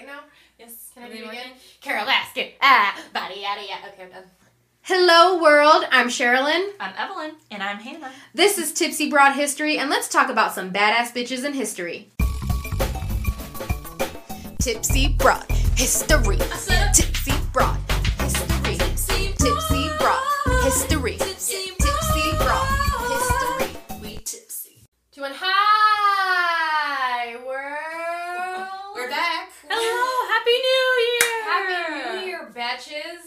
recording now? Yes. Can I Are do they it again? Carole Baskin. Ah, body, yada, yada. Okay, I'm done. Hello, world. I'm Sherilyn. I'm Evelyn. And I'm Hannah. This is Tipsy Broad History, and let's talk about some badass bitches in history. Tipsy Broad History. Tipsy Broad History. Tipsy Broad History. Tipsy Broad History. We tipsy. To an hi, world. We're back. Hello, Happy New Year. Happy New Year, batches.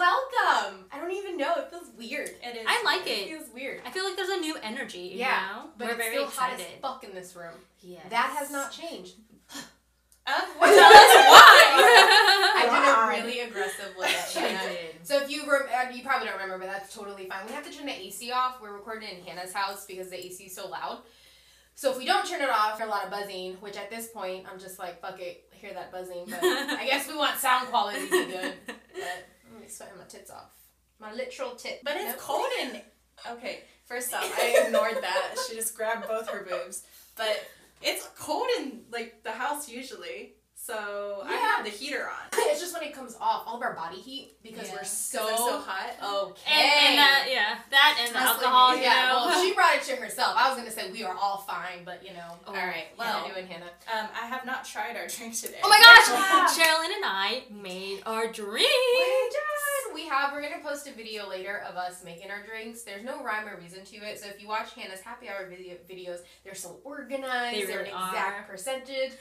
Welcome. I don't even know. It feels weird. It is. I like It it. feels weird. I feel like there's a new energy. Yeah, you know? but we're it's very still excited. hot as fuck in this room. Yes. That has not changed. Uh, Tell us I Why? did a really aggressively. She Hannah. did. So if you rem- uh, you probably don't remember, but that's totally fine. We have to turn the AC off. We're recording in Hannah's house because the AC is so loud. So if we don't turn it off, there's a lot of buzzing. Which at this point, I'm just like, fuck it, hear that buzzing. But I guess we want sound quality to be good. But I'm sweating my tits off. My literal tit. But it's Nope. cold in. Okay, first off, I ignored that. She just grabbed both her boobs. But it's cold in like the house usually, so I Yeah. have the heater on. It's just when it comes off, all of our body heat because Yeah, we're so, so hot. okay. And, and that, yeah, that and the Honestly, alcohol, you yeah, know. well, she brought it to herself. I was gonna say we are all fine, but you know. Oh, all right, well. Hannah doing Hannah. Um, I have not tried our drink today. oh my gosh! Yeah. Cheryl and I made our drink. We did. We have. We're gonna post a video later of us making our drinks. There's no rhyme or reason to it. So if you watch Hannah's happy hour video videos, they're so organized. They are really an exact are. percentage.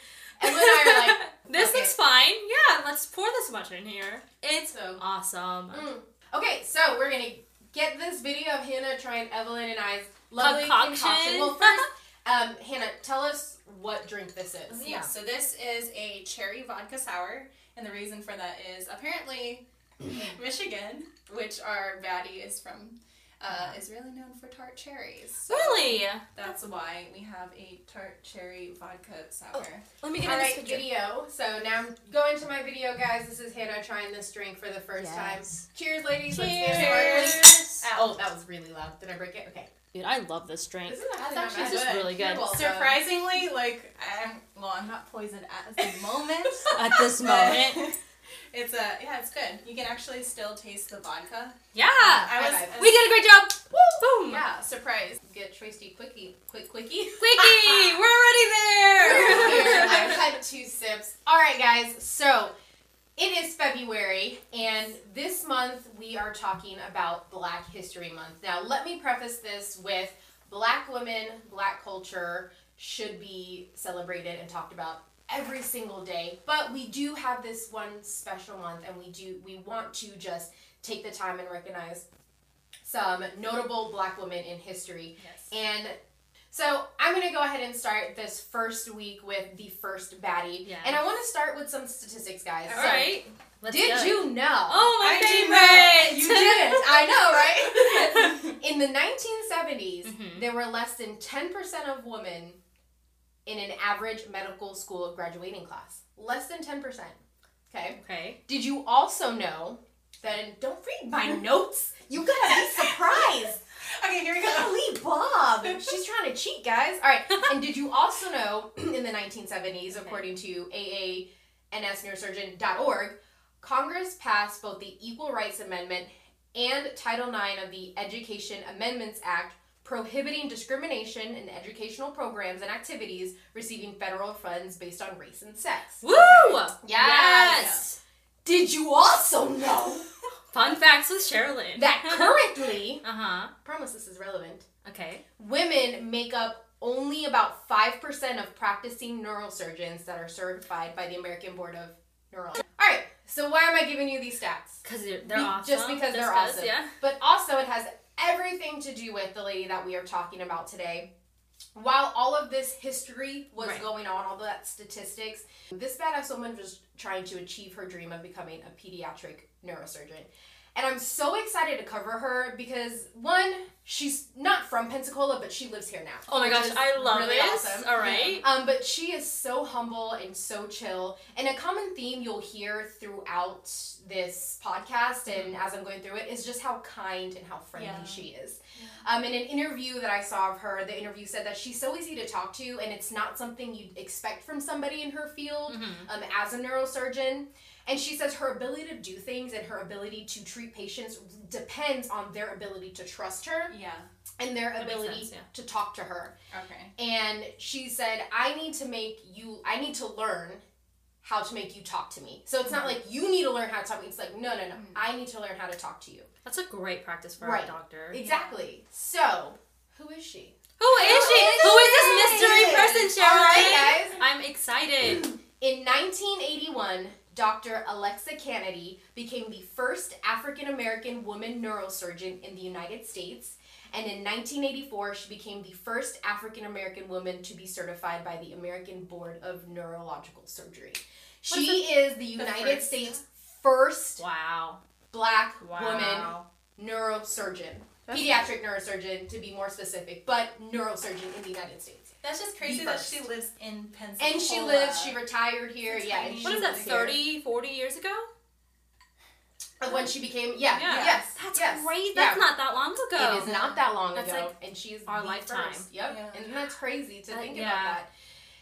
And then I are like, this okay. looks fine. Yeah, let's pour this much in here. It's so. awesome. Mm. Okay, so we're gonna get this video of Hannah trying Evelyn and I's lovely Concoction. concoction. Well, first, um, Hannah, tell us what drink this is. Yeah, so this is a cherry vodka sour, and the reason for that is apparently Michigan, which our baddie is from, uh, is really known for tart cherries. So Really? That's why we have a tart cherry vodka sour. Let me get All in this picture. video. So now I'm going to my video, guys. This is Hannah trying this drink for the first time. Cheers, ladies. Let's Cheers. Ow. Oh, that was really loud. Did I break it? Okay. Dude, I love this drink. This is actually, That's actually. This is really good. You're. Surprisingly, like, I'm, well, I'm not poisoned at the moment. At this moment. It's a, yeah, it's good. You can actually still taste the vodka. Yeah. Um, I was, five. we did a great job. Boom. yeah, surprise. Get Tracy quickie, quick quickie. Quickie, we're already Here, there. I've had two sips. All right, guys. So it is February, and this month we are talking about Black History Month. Now, let me preface this with Black women, Black culture should be celebrated and talked about every single day. But we do have this one special month, and we do we want to just take the time and recognize some notable Black women in history. Yes. And so I'm gonna go ahead and start this first week with the first baddie. Yes. And I want to start with some statistics, guys. All So, right. Let's Did go. you know? Oh, my I did favorite. You didn't. I know, right? In the 1970s, Mhm. there were less than 10% of women in an average medical school graduating class. Less than 10%. Okay. Okay. Did you also know that? Don't read my notes. You gotta be surprised. Okay, here we go. Golly Bob! She's trying to cheat, guys. All right. And did you also know in the 1970s, according to AANSneurosurgeon.org, Congress passed both the Equal Rights Amendment and Title IX of the Education Amendments Act, prohibiting discrimination in educational programs and activities receiving federal funds based on race and sex. Woo! Yes. Did you also know Fun facts with Sherilyn. that currently, uh huh. promise this is relevant, Okay. women make up only about 5% of practicing neurosurgeons that are certified by the American Board of Neurology. All right, so why am I giving you these stats? Because they're, they're Be- awesome. just because they're 'cause, awesome. Yeah. But also, it has everything to do with the lady that we are talking about today. While all of this history was Right. going on, all that statistics, this badass woman was trying to achieve her dream of becoming a pediatric neurosurgeon. And I'm so excited to cover her because one, she's not from Pensacola, but she lives here now. Oh my gosh, I love really this. awesome. All right. Um, but she is so humble and so chill. And a common theme you'll hear throughout this podcast and as I'm going through it is just how kind and how friendly Yeah. she is. Um, in an interview that I saw of her, the interview said that she's so easy to talk to and it's not something you'd expect from somebody in her field Mhm. um, as a neurosurgeon. And she says her ability to do things and her ability to treat patients depends on their ability to trust her Yeah. and their That ability sense, yeah. to talk to her. Okay. And she said, I need to make you, I need to learn how to make you talk to me. So it's not like you need to learn how to talk to me. It's like, no, no, no. Mhm. I need to learn how to talk to you. That's a great practice for Right. a doctor. Exactly. So, who is she? Who is she? Who is this mystery person, All Cheryl? right, guys. I'm excited. In 1981, Dr. Alexa Canady became the first African American woman neurosurgeon in the United States. And in 1984, she became the first African American woman to be certified by the American Board of Neurological Surgery. She is the United first. States' first Wow. black Wow. woman neurosurgeon. That's Pediatric neurosurgeon, to be more specific, but neurosurgeon in the United States. That's just crazy that she lives in Pensacola. And she lives, she retired here, yeah. tiny. And What she is that, lives here. 30, 40 years ago? Of when she became, yeah, Yeah. yes, That's yes, great. yeah. That's not that long ago. It is not that long That's ago, like and she's our the lifetime. First. Yep, Yeah. and that's crazy to That- think yeah. about that.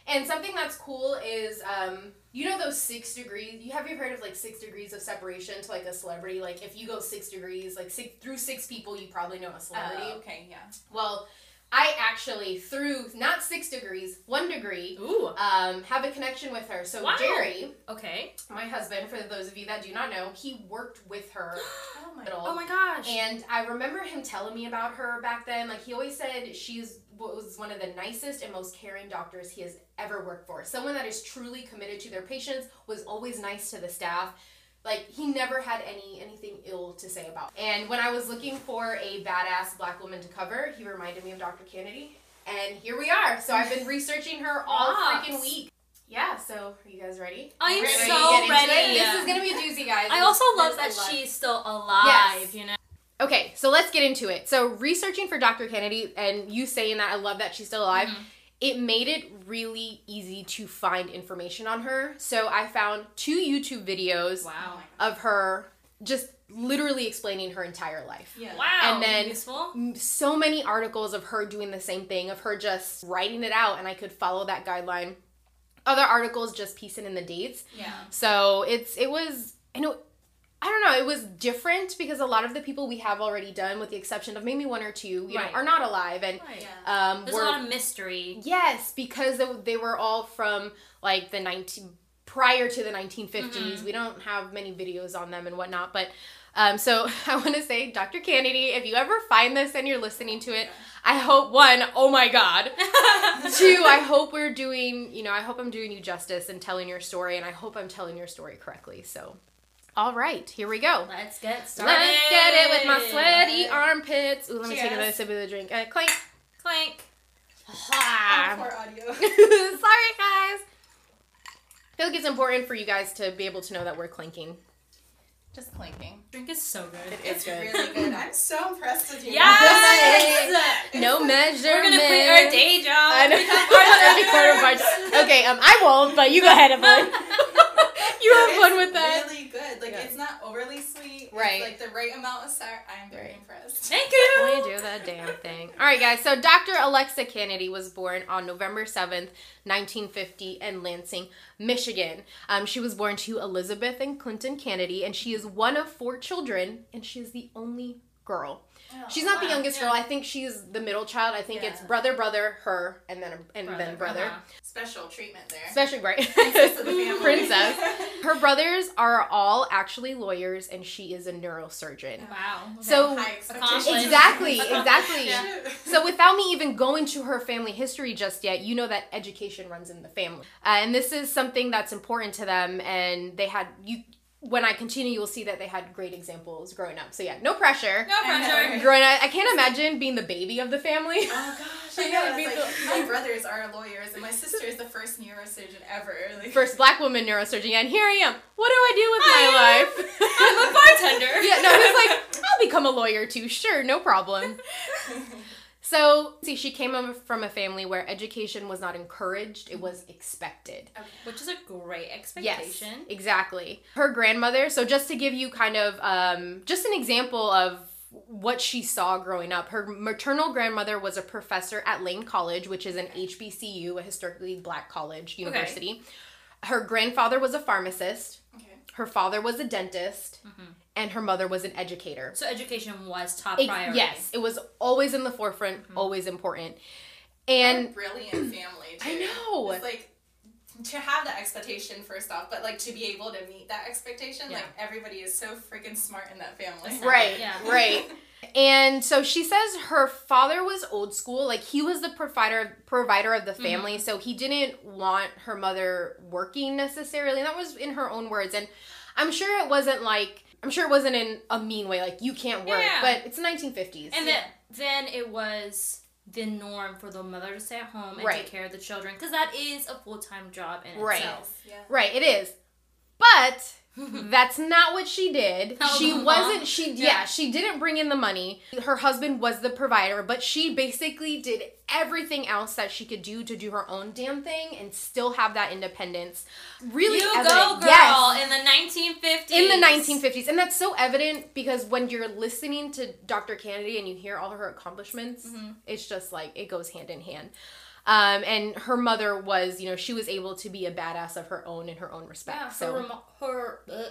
And something that's cool is, um, you know, those six degrees. You have you heard of like six degrees of separation to like a celebrity? Like if you go six degrees, like six through six people, you probably know a celebrity. Oh, okay, yeah. Well, I actually through not six degrees, one degree, Ooh. um, have a connection with her. So Wow. Jerry, Okay. my husband, for those of you that do not know, he worked with her. Oh my Oh my gosh. And I remember him telling me about her back then. Like he always said, she's was one of the nicest and most caring doctors he has ever worked for. Someone that is truly committed to their patients, was always nice to the staff. Like he never had any anything ill to say about. And when I was looking for a badass black woman to cover, he reminded me of Dr. Canady. And here we are. So I've been researching her all freaking week. Yeah, so are you guys ready? I'm Ready so ready. This is gonna be a doozy, guys. I also love There's that she's still alive, Yes. you know? Okay, so let's get into it. So, researching for Dr. Canady and you saying that I love that she's still alive, Mhm. It made it really easy to find information on her. So, I found two YouTube videos Wow. Oh of her just literally explaining her entire life. Yeah. Wow. And then- useful. So many articles of her doing the same thing, of her just writing it out, and I could follow that guideline. Other articles just piecing in the dates. Yeah. So it's it was I know I don't know, it was different because a lot of the people we have already done, with the exception of maybe one or two, you Right. know, are not alive and Right. Yeah. um There's a lot of mystery. yes because they, they were all from like the 19 prior to the 1950s. Mhm. We don't have many videos on them and whatnot, but um, so I want to say, Dr. Canady, if you ever find this and you're listening to it, I hope one, oh my God, two, I hope we're doing, you know, I hope I'm doing you justice and telling your story, and I hope I'm telling your story correctly. So, all right, here we go. Let's get started. Let's get it with my sweaty armpits. Ooh, let me take another sip of the drink. Uh, clank. Clank. Ah. Oh, poor audio. Sorry, guys. I feel like it's important for you guys to be able to know that we're clinking. Just clinking. Drink is so good. It It's good. really good. I'm so impressed with you. Yes! No measurement. We're gonna quit our day job. I know. Become Every quarter of our entrepreneurs. Okay, um, I won't, but you go ahead, Evelyn. you have fun with that. really good. Like Yeah. it's not overly sweet. Right. It's like the right amount of sour. I'm very Right. impressed. Thank you. I do that damn thing. All right, guys. So Dr. Alexa Canady was born on November 7th, 1950 in Lansing, Michigan. Um, she was born to Elizabeth and Clinton Canady, and she is one of four children, and she is the only girl. She's not the youngest yeah. girl. I think she's the middle child. I think it's brother, brother, her, and then and then brother. uh-huh. Special treatment there. Especially right, Princess of the family. princess. Her brothers are all actually lawyers, and she is a neurosurgeon. Wow. So High exactly, exactly. Yeah. So without me even going to her family history just yet, you know that education runs in the family, uh, and this is something that's important to them. And they had you. When I continue, you'll see that they had great examples growing up. So yeah, no pressure. No uh, pressure. Growing up, I can't imagine being the baby of the family. Oh gosh, I know. It's like, the- my brothers are lawyers, and my sister is the first neurosurgeon ever. Like, First black woman neurosurgeon, and here I am. What do I do with my Hi. life? I'm a bartender. yeah, no, he's like, I'll become a lawyer too. Sure, no problem. So, see, she came from a family where education was not encouraged, it was expected. Which is a great expectation. Yes, exactly. Her grandmother, so just to give you kind of um, just an example of what she saw growing up, her maternal grandmother was a professor at Lane College, which is an HBCU, a historically black college university. Her grandfather was a pharmacist, Okay. her father was a dentist, Mm-hmm. And her mother was an educator. So education was top It- priority. yes, it was always in the forefront, Mm-hmm. always important. And And brilliant family. Too. I know. It's like to have that expectation first off, but like to be able to meet that expectation, like everybody is so freaking smart in that family. Right, Yeah. right. And so she says her father was old school, like he was the provider provider of the family, so he didn't want her mother working necessarily. And that was in her own words. And I'm sure it wasn't like I'm sure it wasn't in a mean way, like you can't work, Yeah. but it's the 1950s. And then then it was the norm for the mother to stay at home and Right. take care of the children because that is a full time job in Right. itself. Yeah. Right, it is. But that's not what she did. She wasn't she yeah. Yeah. she didn't bring in the money. Her husband was the provider, but she basically did everything else that she could do to do her own damn thing and still have that independence. Really You evident. go, girl, Yes. in the 1950s. In the 1950s. And that's so evident because when you're listening to Dr. Canady and you hear all her accomplishments, Mm-hmm. it's just like it goes hand in hand. Um, and her mother was, you know, she was able to be a badass of her own in her own respect. Yeah, so her, remo- her, uh,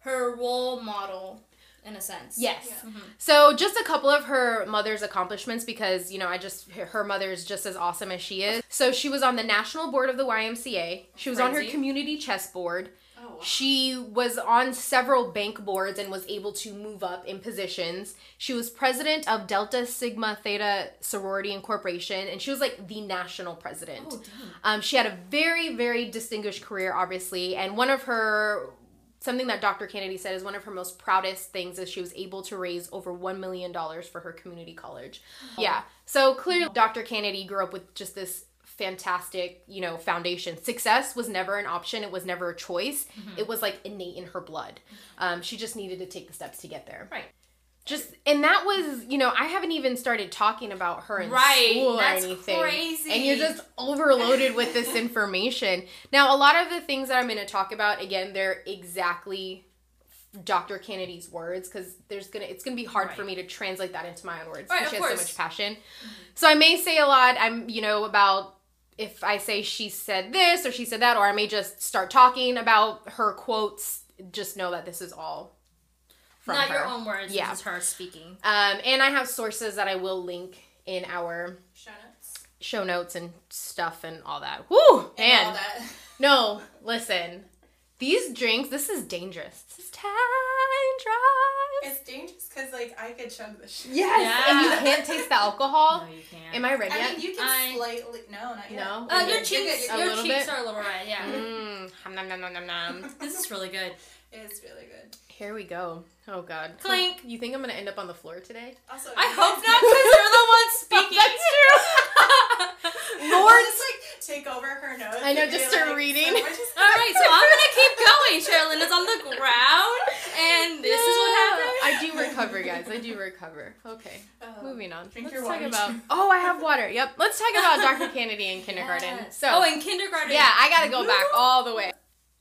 her role model, in a sense. Yes. Yeah. So just a couple of her mother's accomplishments because, you know, I just her mother is just as awesome as she is. So she was on the national board of the YMCA. She was on her community chess board. Oh, wow. She was on several bank boards and was able to move up in positions. She was president of Delta Sigma Theta Sorority Incorporation, and she was like the national president. Oh. Um, she had a very, very distinguished career, obviously, and one of her something that Dr. Canady said is one of her most proudest things is she was able to raise over one million dollars for her community college. Yeah, so clearly Dr. Canady grew up with just this fantastic, you know, foundation. Success was never an option; it was never a choice. It was like innate in her blood. Um, she just needed to take the steps to get there. Right. Just and that was, you know, I haven't even started talking about her in Right, school or anything. crazy. And you're just overloaded with this information. Now, a lot of the things that I'm going to talk about, again, they're exactly Dr. Canady's words because there's gonna it's gonna be hard for me to translate that into my own words. Right, she has so much passion. So I may say a lot. I'm you know about if I say she said this or she said that, or I may just start talking about her quotes. Just know that this is all from Not her. your own words. Yeah. This is her speaking. Um, and I have sources that I will link in our Show notes. show notes and stuff and all that. Woo, And all that. No, listen. These drinks, this is dangerous. This is dangerous. It's dangerous because like I could chug this shit. Yes, and you can't taste the alcohol. No, you can't. Am I ready I yet? mean, you can I- slightly. No, not yet. No? Uh, You're your good, cheeks, you're A your little cheeks bit? are a little red. Yeah. Mmm. Nom, nom, nom, nom, nom, nom. This is really good. good. It's really good. Here we go. Oh God. Clink. You think I'm gonna end up on the floor today? Also, I hope not, because you're the one speaking. That's true. Lord, just like take over her notes. I know, just be start like, reading. so All right, so I'm gonna keep going. Sherilyn is on the ground, and this is what happened. I do recover, guys. I do recover. Okay. Oh. Moving on. Drink Let's your talk water. about. Oh, I have water. Yep. Let's talk about Dr. Canady in kindergarten. Yes. So. oh, in kindergarten. Yeah, I gotta go back all the way.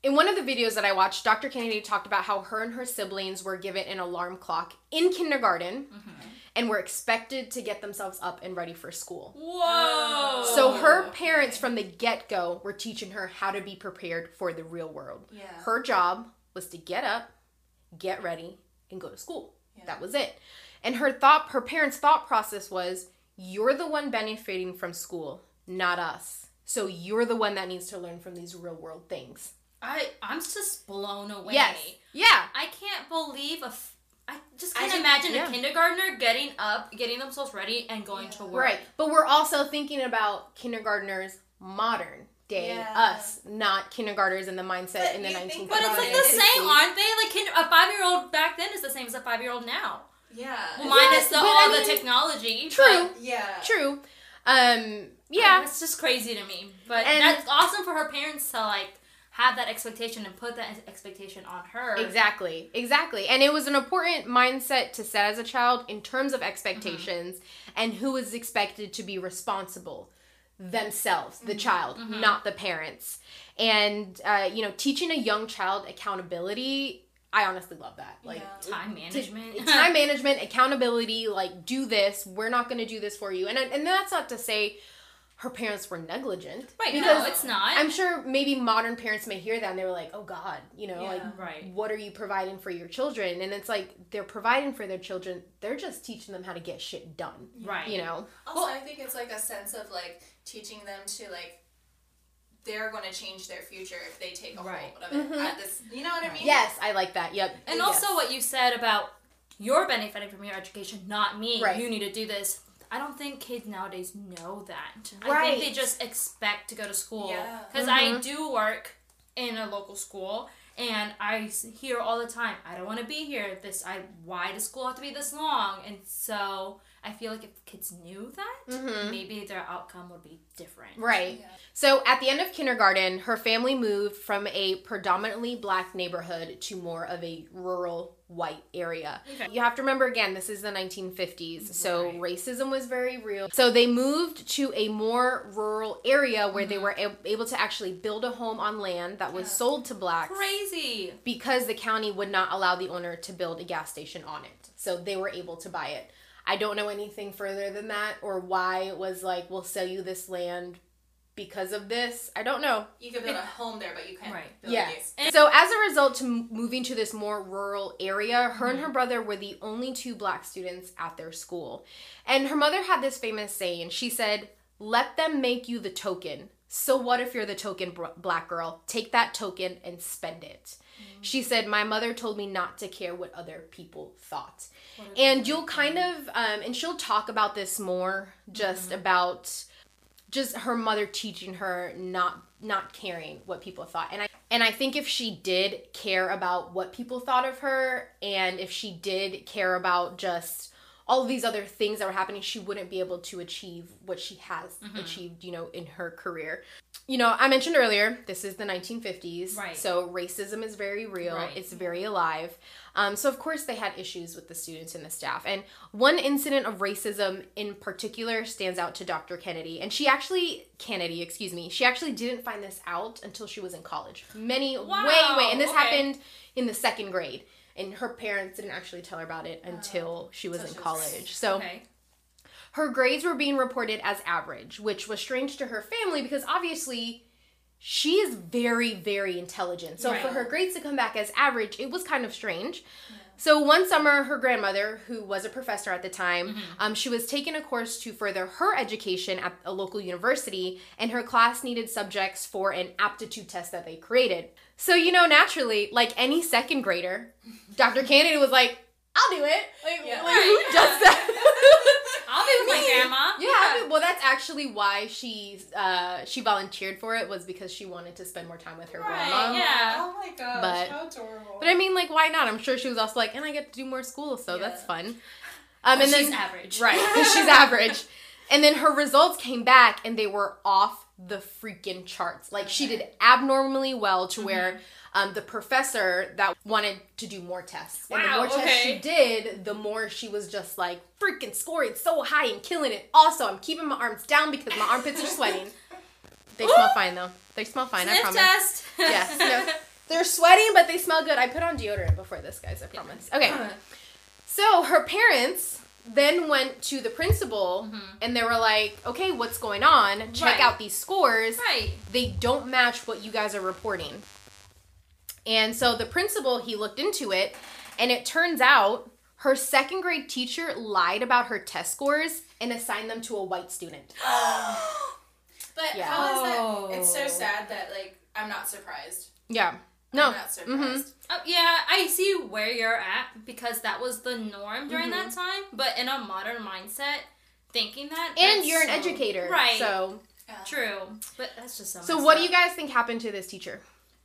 In one of the videos that I watched, Dr. Canady talked about how her and her siblings were given an alarm clock in kindergarten mm-hmm. And were expected to get themselves up and ready for school. Whoa. So her parents from the get go were teaching her how to be prepared for the real world. Yeah. Her job was to get up, get ready, and go to school. Yeah. That was it. And her thought her parents' thought process was you're the one benefiting from school, not us. So you're the one that needs to learn from these real world things. I I'm just blown away. Yes. Yeah. I can't believe a. F- I just can't think- imagine yeah. a kindergartner getting up, getting themselves ready, and going to work. Right. But we're also thinking about kindergartners modern day Yeah. us, not kindergartners in the mindset But in the you 1950s. But it's like the same, aren't they? Like kind- a five year old back then is the same as a five year old now. Yeah. Well, minus the, all I the technology. True. yeah. True. Um But yeah. it's just crazy to me. But And- that's awesome for her parents to like have that expectation and put that expectation on her. Exactly, exactly. And it was an important mindset to set as a child in terms of expectations mm-hmm. and who is expected to be responsible themselves, the mm-hmm. child, mm-hmm. not the parents. And, uh, you know, teaching a young child accountability, I honestly love that. Like, Yeah. Time management. time management, accountability, like do this. We're not going to do this for you. And and that's not to say her parents were negligent. right, because no, it's not. I'm sure maybe modern parents may hear that and they were like, "Oh God, you know, Yeah. like right. what are you providing for your children?" And it's like they're providing for their children. They're just teaching them how to get shit done. Right. You know. Also, I think it's like a sense of like teaching them to like they're going to change their future if they take a Right. hold of it Mhm. at this. You know what I mean? Yes, I like that. Yep. And Yes. also what you said about you're benefiting from your education, not me. Right. You need to do this. I don't think kids nowadays know that. I Right. think they just expect to go to school. Yeah. Because I mm-hmm. do work in a local school, and I hear all the time, I don't want to be here. This, I, why does school have to be this long? And so I feel like if kids knew that, Mhm. maybe their outcome would be different. Right. Yeah. So at the end of kindergarten, her family moved from a predominantly black neighborhood to more of a rural white area. Okay. You have to remember again, this is the 1950s, so Right. racism was very real. So they moved to a more rural area where they were a- able to actually build a home on land that was Yeah. sold to blacks Crazy. because the county would not allow the owner to build a gas station on it. So they were able to buy it. I don't know anything further than that or why it was like, we'll sell you this land because of this. I don't know. You could build a home there, but you can't Right. build Yes. a So as a result to moving to this more rural area, her and her mm-hmm. brother were the only two black students at their school. And her mother had this famous saying. She said, "Let them make you the token. So what if you're the token br- black girl? Take that token and spend it." She said, "My mother told me not to care what other people thought." and you'll kind of um, and she'll talk about this more just about just her mother teaching her not not caring what people thought. And i and i think if she did care about what people thought of her and if she did care about just all of these other things that were happening she wouldn't be able to achieve what she has achieved you know in her career you know i mentioned earlier this is the 1950s Right. so racism is very real Right. it's very alive um, so of course they had issues with the students and the staff. And one incident of racism in particular stands out to Dr. Canady. And she actually Canady, excuse me, she actually didn't find this out until she was in college. Many Wow, way way and this okay. happened in the second grade. And her parents didn't actually tell her about it until she was in college. So Okay. her grades were being reported as average, which was strange to her family because obviously she is very, very intelligent. So for her grades to come back as average, it was kind of strange. So one summer, her grandmother, who was a professor at the time, um, she was taking a course to further her education at a local university, and her class needed subjects for an aptitude test that they created. So you know, naturally, like any second grader, Dr. Canady was like, "I'll do it." Like, Yeah. like, who Right, does that? I'll be with my grandma. Yeah, I mean, well, that's actually why she uh, she volunteered for it was because she wanted to spend more time with her Right, grandma. yeah. Oh my gosh, But- how adorable. But I mean, like, why not? I'm sure she was also like, and I get to do more school, so Yeah. that's fun. Um, and she's then average. right, she's average. And then her results came back, and they were off the freaking charts. Like she did abnormally well to where. Um, the professor that wanted to do more tests. and the Wow, more tests she did, the more she was just like freaking scoring so high and killing it. Also, I'm keeping my arms down because my armpits are sweating. They smell fine though. They smell fine, I Sniff promise. test. Yes, no. They're sweating, but they smell good. I put on deodorant before this, guys, I promise. Okay. So her parents then went to the principal and they were like, okay, what's going on? Check Mm-hmm. Right. out these scores. right. They don't match what you guys are reporting. And so the principal, he looked into it, and it turns out her second grade teacher lied about her test scores and assigned them to a white student. But Yeah. how is Oh. that? It's so sad that like I'm not surprised. Yeah. No. I'm not surprised. Oh, yeah, I see where you're at because that was the norm during Mm-hmm. that time. But in a modern mindset, thinking that And you're an so- educator. right? So Yeah. True, but that's just so. So messed what do you guys think happened to this teacher?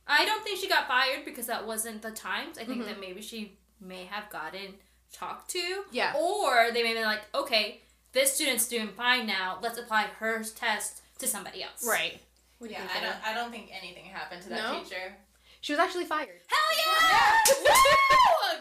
I don't think she got fired because that wasn't the times. I think Mm-hmm. that maybe she may have gotten talked to. Yeah. Or they may be like, okay, this student's doing fine now. Let's apply her test to somebody else. Right. What Yeah, I don't. I don't think anything happened to that No? teacher. She was actually fired. Hell yeah! Woo!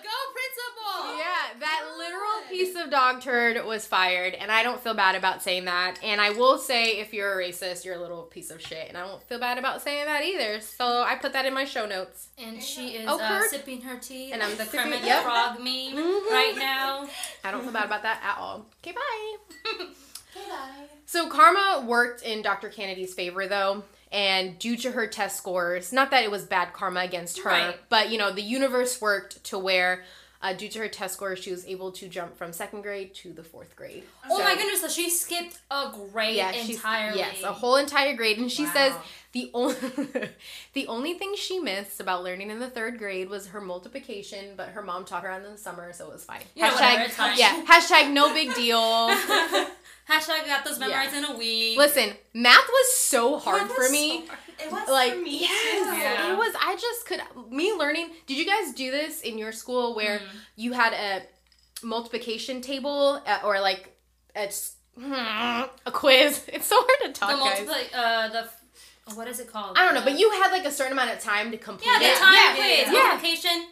Go principal! Yeah, that God. literal piece of dog turd was fired, and I don't feel bad about saying that. And I will say, if you're a racist, you're a little piece of shit, and I don't feel bad about saying that either. So I put that in my show notes. And she is Oh, uh, sipping her tea. And I'm the sipping- Kermit yep. the Frog meme Mhm. right now. I don't feel bad about that at all. Okay, bye. Goodbye. So Karma worked in Dr. Canady's favor though, and due to her test scores, not that it was bad karma against her, Right. but you know, the universe worked to where uh, due to her test scores, she was able to jump from second grade to the fourth grade. Oh So- my goodness! So she skipped a grade Yeah, entirely. yes, a whole entire grade, and she Wow. says the only the only thing she missed about learning in the third grade was her multiplication, but her mom taught her on in the summer, so it was fine. Yeah, whatever, it's fine. yeah, hashtag no big deal. Hashtag got those memorized in a week. Listen, math was so hard Math for was me. so hard. It was like for me yes. Yeah. it was. I just could me learning. Did you guys do this in your school where Mm. you had a multiplication table uh, or like a quiz? It's so hard to talk, the guys. uh, the what is it called? I don't know, The- but you had like a certain amount of time to complete yeah, the it. time Yeah, quiz, yeah, yeah. multiplication,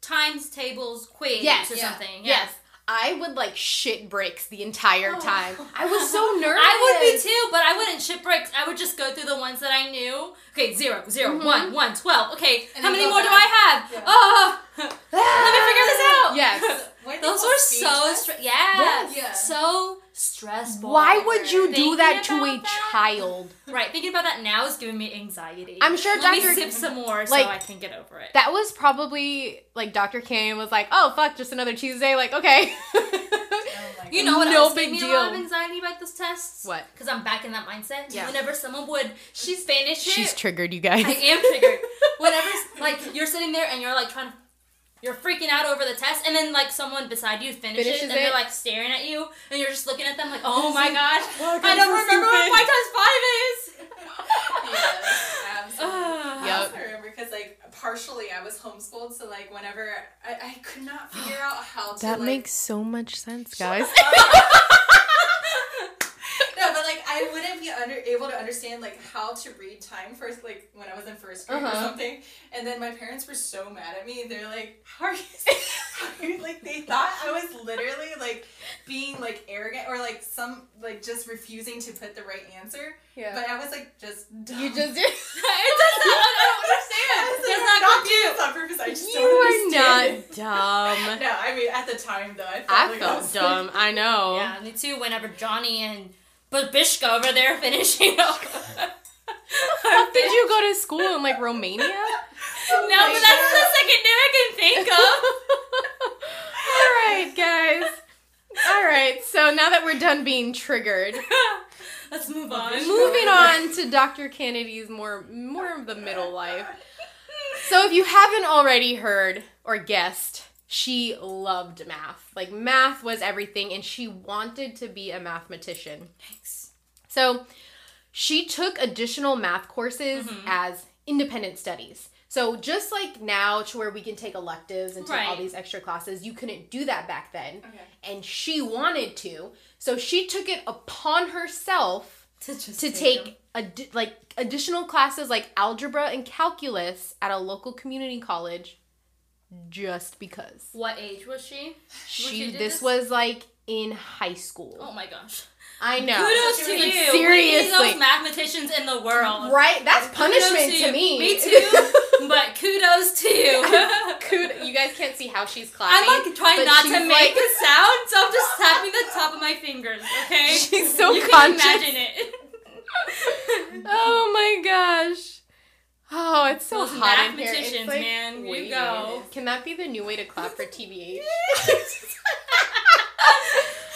times tables quiz, Yes. or Yeah. something. Yeah. Yes. I would like shit bricks the entire Oh. time. I was so nervous. I would be too, but I wouldn't shipwreck. I would just go through the ones that I knew. Okay, zero, zero, Mhm. one, one, twelve. Okay, And how many more do. I have? Yeah. Oh, let me figure this out. Yes. Those were so tests? yeah, Yeah. so stressful. Why would you do that to a that? child? Right, thinking about that now is giving me anxiety. I'm sure Let Dr. me sip some more like, so I can get over it. That was probably like Dr. Canady was like, "Oh fuck, just another Tuesday." Like, okay. You know what no else big gave me a lot of deal. anxiety about those tests? What? Because I'm back in that mindset. Yeah. Whenever someone would, she's finished it. She's triggered, you guys. I am triggered. Whenever, like, you're sitting there and you're like trying to, you're freaking out over the test, and then like someone beside you finishes, Finishes and it. they're like staring at you, and you're just looking at them like, oh my gosh, I don't so remember what stupid. five times five is. Yes, absolutely. Ah. I Yep. also remember because like partially I was homeschooled, so like whenever I, I could not figure out how to That like, makes so much sense, guys. no, but like I wouldn't be under able to understand like how to read time first, like when I was in first grade Uh-huh. or something. And then my parents were so mad at me. They're like, "How are you?" how are you-" like they thought I was literally like being like arrogant or like some like just refusing to put the right answer. Yeah. But I was like just dumb. you just did. it does not. I don't understand. I was like, That's I'm not not doing this on purpose. I just You don't are understand. not dumb. No, I mean at the time though, I felt I like felt was dumb. I know. Yeah, me too. Whenever Johnny and Babishka over there finishing up. Fuck, did you go to school in like Romania? Oh No, but that's God. the second name I can think of. All right, guys. All right. So now that we're done being triggered, Let's move on. moving on to Dr. Canady's more more of the middle life. So if you haven't already heard or guessed, she loved math. Like math was everything and she wanted to be a mathematician. Thanks. So she took additional math courses Mhm. as independent studies. So just like now to where we can take electives and take all these extra classes, you couldn't do that back then. Okay. And she wanted to. So she took it upon herself To just to take addi- like additional classes like algebra and calculus at a local community college just because. What age was she? She she this this? was like in high school. Oh my gosh. I know. Kudos So to you. like, seriously. those mathematicians in the world. Right? That's Kudos punishment to to me. Me too. But kudos to you. Kud- you guys can't see how she's clapping. I'm like trying not to she's make a sound, so I'm just tapping the top of my fingers. Okay. She's so you conscious. can imagine it. Oh my gosh. Oh, it's so Those hot in here. It's mathematicians, like man. You go. Can that be the new way to clap for TBH? I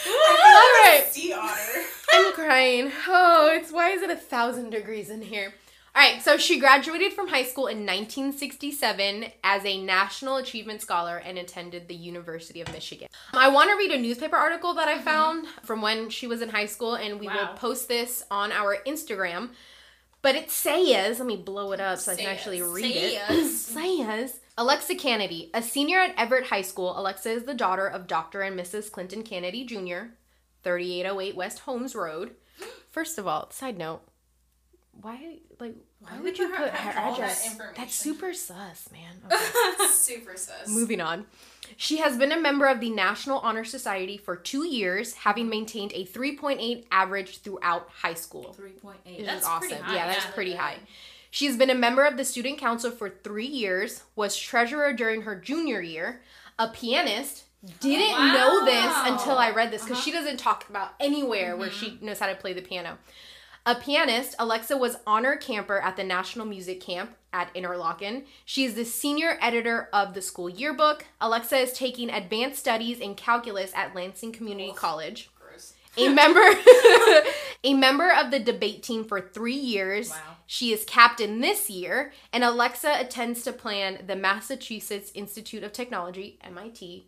All right. Sea otter. I'm crying. Oh, it's why is it a thousand degrees in here? All right, so she graduated from high school in 1967 as a National Achievement Scholar and attended the University of Michigan. I want to read a newspaper article that I mm-hmm. found from when she was in high school, and we will post this on our Instagram. But it says, let me blow it up so I can actually read it. Says. says Alexa Canady, a senior at Everett High School. Alexa is the daughter of Dr. and Mrs. Clinton Canady Jr., 3808 West Holmes Road. First of all, side note, why like why, Why would you put her that address? information? That's super sus, man. Okay. Super sus. Moving on. She has been a member of the National Honor Society for two years, having maintained a 3.8 average throughout high school. Three point eight. Which That's is awesome. pretty high. yeah, that's yeah. pretty high. She's been a member of the student council for three years, was treasurer during her junior year, a pianist. Didn't Wow. know this until I read this because Uh-huh. she doesn't talk about anywhere where she knows how to play the piano. A pianist, Alexa was honor camper at the National Music Camp at Interlochen. She is the senior editor of the school yearbook. Alexa is taking advanced studies in calculus at Lansing Community College Gross. a member a member of the debate team for three years Wow. she is captain this year and alexa attends to plan the massachusetts institute of technology mit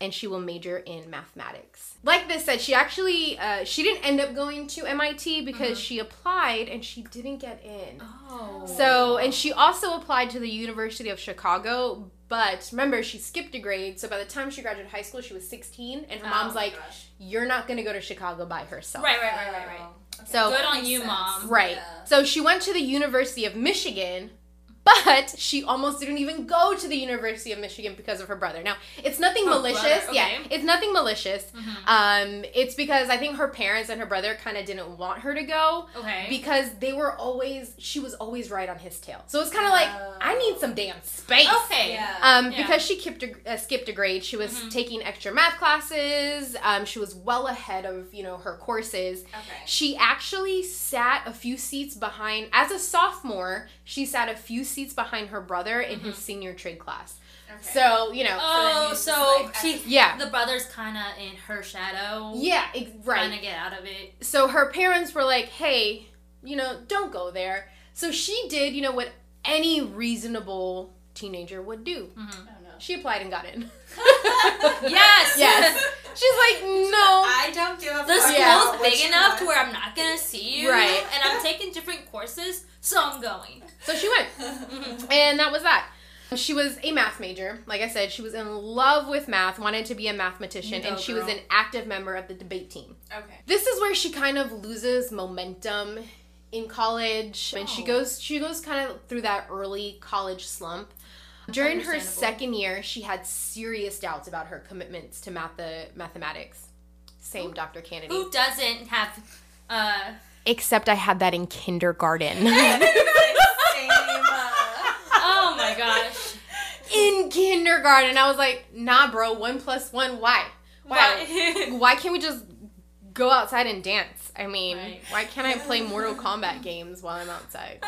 and she will major in mathematics like this said she actually uh, she didn't end up going to mit because she applied and she didn't get in Oh. so, and she also applied to the University of Chicago, but remember, she skipped a grade. So by the time she graduated high school, she was 16, and her Oh mom's like, gosh. You're not going to go to Chicago by herself. Right, right, right, right, right. Okay. So- Good on you, sense. mom. Right. Yeah. So she went to the University of Michigan, but she almost didn't even go to the University of Michigan because of her brother. Now, it's nothing Her malicious. brother, Yeah, it's nothing malicious. Mhm. Um, it's because I think her parents and her brother kind of didn't want her to go Okay. because they were always she was always right on his tail. So it's kind of like Oh. I need some damn space. okay. Yeah. Um, Yeah. because she skipped a, uh, skipped a grade, she was Mhm. taking extra math classes. Um, she was well ahead of you know her courses. okay. She actually sat a few seats behind as a sophomore. She sat a few seats behind her brother in his senior trade class. Okay. So you know, Oh, he's so, like, she, yeah, the brother's kind of in her shadow. yeah, ex- Trying right. to get out of it. So her parents were like, "Hey, you know, don't go there." So she did, you know, what any reasonable teenager would do. Mhm. Oh no. She applied and got in. Yes. Yes. She's like, "No." I don't give a The school's Yeah. about what big enough want. to where I'm not gonna see you, Right. And I'm taking different courses, so I'm going. So she went. And that was that. She was a math major. Like I said, she was in love with math, wanted to be a mathematician, Go, and she was an active member of the debate team. okay. This is where she kind of loses momentum in college and she Oh. goes she goes kind of through that early college slump. During her second year, she had serious doubts about her commitments to math mathematics. Same, Who- Dr. Canady. Who doesn't have, uh, Except I had that in kindergarten. Same, uh, oh my gosh. in kindergarten, I was like, nah, bro, one plus one, why? Why? Why? Why can't we just go outside and dance? I mean, Right. why can't I play Mortal Kombat games while I'm outside?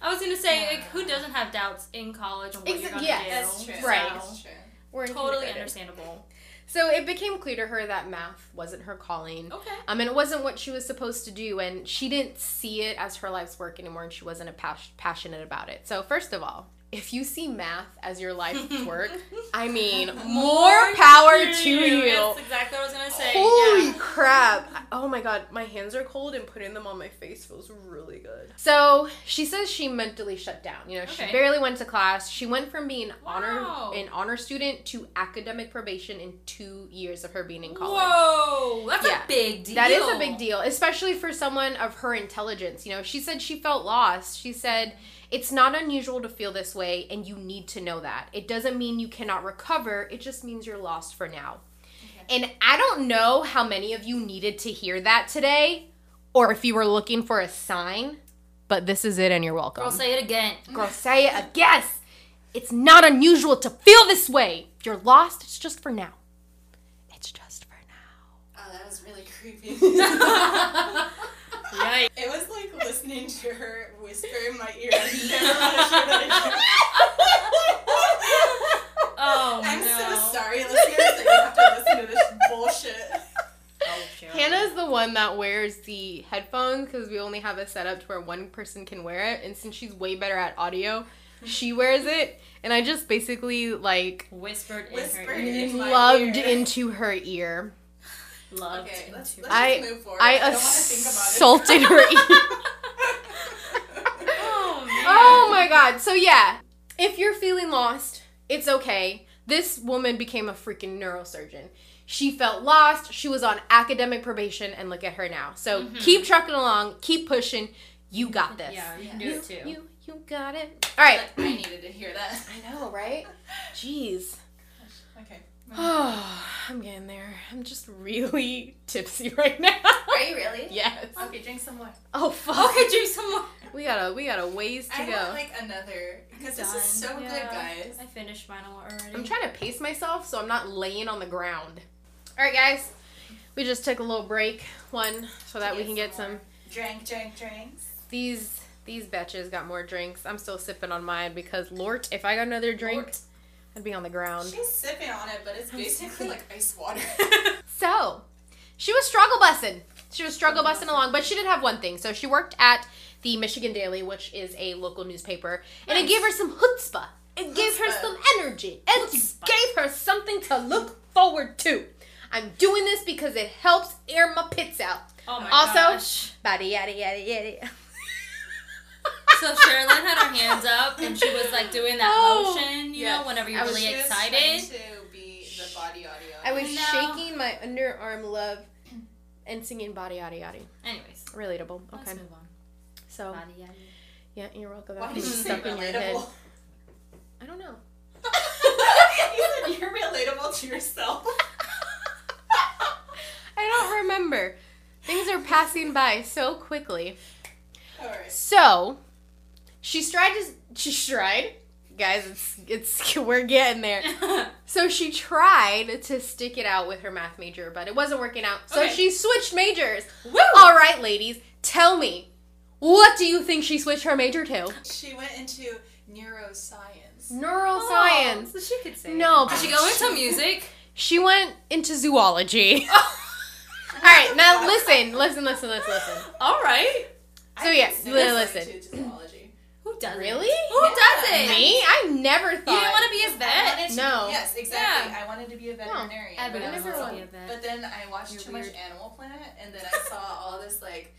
I was gonna say, like, who doesn't have doubts in college on what Exa- you're gonna yeah, do? that's true. Right. That's true. We're Totally understandable. So it became clear to her that math wasn't her calling. Okay. Um, and it wasn't what she was supposed to do, and she didn't see it as her life's work anymore, and she wasn't a pas- passionate about it. So first of all, if you see math as your life's work, I mean, more power to you. That's exactly what I was gonna say. Holy yeah. crap! Oh my god, my hands are cold, and putting them on my face feels really good. So she says she mentally shut down. You know, she barely went to class. She went from being honor an honor student to academic probation in two years of her being in college. Whoa, that's Yeah. a big deal. That is a big deal, especially for someone of her intelligence. You know, she said she felt lost. She said, It's not unusual to feel this way, and you need to know that. It doesn't mean you cannot recover, it just means you're lost for now. And I don't know how many of you needed to hear that today, or if you were looking for a sign, but this is it, and you're welcome. Girl, say it again. Girl, say it again. It's not unusual to feel this way. If you're lost, it's just for now. It's just for now. Oh, that was really creepy. Yikes. It was like listening to her whisper in my ear. I never want to hear that again. Oh I'm no. so sorry, listeners, that you have to listen to this bullshit. Oh, shit. Hannah's the one that wears the headphones because we only have a setup to where one person can wear it. And since she's way better at audio, she wears it. And I just basically like whispered in Whispered her in ear. loved ear. into her ear. Loved Okay, let's, let's I- just move forward. I don't want to think about it. assaulted her ear. Oh. My god. So yeah, if you're feeling lost, it's okay. This woman became a freaking neurosurgeon. She felt lost. She was on academic probation and look at her now. So Mhm. keep trucking along, keep pushing. You got this. Yeah, you can do You, it too. you, you got it. All right. I needed to hear that. I know, right? Jeez. Okay. Oh, I'm getting there. I'm just really tipsy right now. Are you really? Yes. Okay, drink some more. Oh fuck. Okay, drink some more. We got a we got a ways to I go. want like another because this is so Done. good, guys. I finished mine already. I'm trying to pace myself so I'm not laying on the ground. All right, guys. We just took a little break, one, so that we can get some some. more. Drink, drink, drinks. These these betches got more drinks. I'm still sipping on mine because Lord, if I got another drink, Lord. I'd be on the ground. She's sipping on it, but it's basically like ice water. So, she was struggle bussing. She was struggle bussing along, but she did have one thing. So she worked at the Michigan Daily, which is a local newspaper, and it gave her some chutzpah. It gave her some energy. It Chutzpah. gave her something to look forward to. I'm doing this because it helps air my pits out. oh my Also- gosh. Bada yada yada yada. So Sherilyn had her hands up and she was like doing that Oh, motion, you yes. know, whenever you're was really She was excited. trying to be the body audio. I was No. shaking my underarm love and singing body yada yada. Anyways, Relatable. let's Okay. move on. So Body, yada. yeah, you're welcome. Why That did you say stuck your head. relatable? I don't know. you said you're relatable to yourself. I don't remember. Things are passing by so quickly. Alright. So, she tried to. She tried, guys. It's it's we're getting there. So she tried to stick it out with her math major, but it wasn't working out. So Okay. she switched majors. Woo! All right, ladies, tell me, what do you think she switched her major to? She went into neuroscience. Neuroscience. Oh, so she could say. No, it. Did she go into music? She went into zoology. All right, now listen, listen, listen, listen, listen. All right. So yeah, consider li- going listen. To zoology. Who does Really? Who Yeah. does it? Me? I never thought. You didn't want to be a vet. to No. Yes, exactly. Yeah. I wanted to be a veterinarian. but, Everyone I wants was to be a vet. but then I watched You're too much. Animal Planet, and then I saw all this like,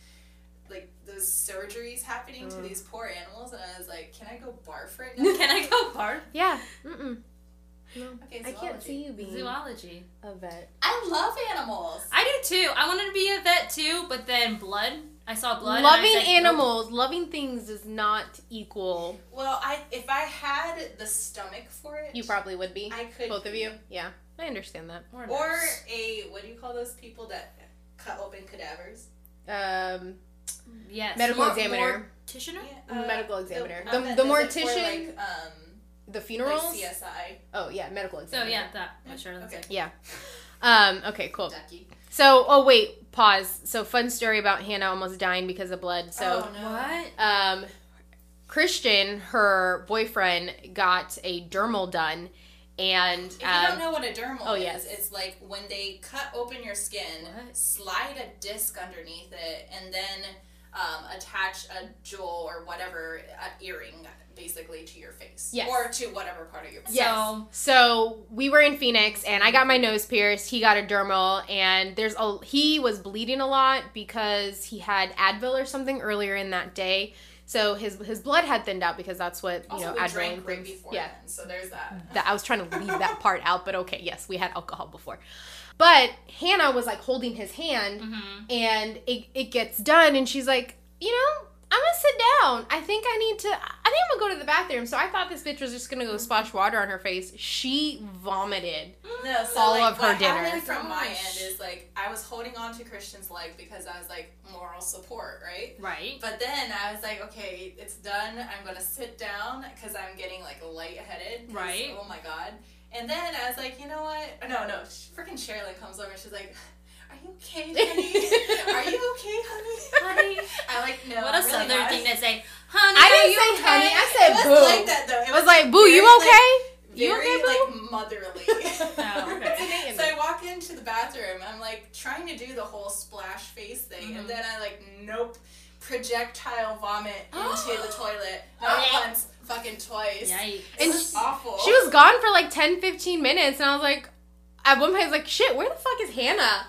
like those surgeries happening to Mm. these poor animals, and I was like, can I go barf right now? Can I go barf? Yeah. Mm-mm. No. Okay, I can't see you being Zoology. a vet. I love animals. I do too. I wanted to be a vet too, but then blood. I saw blood. and I loving said, nope. animals, loving things does not equal. Well, I if I had the stomach for it, You probably would be. I could Both of you. Yeah, I understand that. Or, a or a what do you call those people that cut open cadavers? Um, yes, medical Mor- examiner. Morticianer. Yeah, Medical examiner. The, The- the is it for, mortician- like, um, the like funerals. CSI. oh yeah, medical So examiner. yeah, that. What Sherilyn Okay. Yeah. Um. Okay. Cool. Ducky. So, oh wait, pause. So, fun story about Hannah almost dying because of blood. So, oh, no. What? um, Christian, her boyfriend, got a dermal done, and If you um, don't know what a dermal oh, is, yes. it's like when they cut open your skin, What? slide a disc underneath it, and then um, attach a jewel or whatever a earring basically to your face, Yes. or to whatever part of your face. Yes. So- So we were in Phoenix, and I got my nose pierced. He got a dermal, and there's a he was bleeding a lot because he had Advil or something earlier in that day. So his his blood had thinned out because that's what you Also, know we Adrenaline drank right brings. before Yeah, then, so there's that. that I was trying to leave that part out, but okay, yes, we had alcohol before. But Hannah was like holding his hand, Mm-hmm. and it, it gets done, and she's like, you know, I'm gonna sit down. I think I need to. I think I'm gonna go to the bathroom. So I thought this bitch was just gonna go splash water on her face. She vomited. No, so all like, of her what dinner. happened from my Gosh. end is like I was holding on to Christian's leg because I was like moral support, right? Right. But then I was like, okay, it's done. I'm gonna sit down because I'm getting like lightheaded. 'cause, Right. Oh my god. And then I was like, you know what? No, no. Freaking Sherilyn comes over and she's like, "Are you okay, honey? Are you okay, honey?" Honey. I like no. what a I'm really southern not." thing to say, honey. I are didn't you say okay? honey. I It said was boo. like that though. It I was like, boo, very, you like, okay? You Very okay, boo? like motherly. Oh, okay. So I walk into the bathroom. I'm like trying to do the whole splash face thing, Mhm. and then I like nope, projectile vomit into the toilet. Not once, fucking twice. Yikes. It And was she- awful. She was gone for like 10, 15 minutes, and I was like, at one point, I was like, shit, where the fuck is Hannah?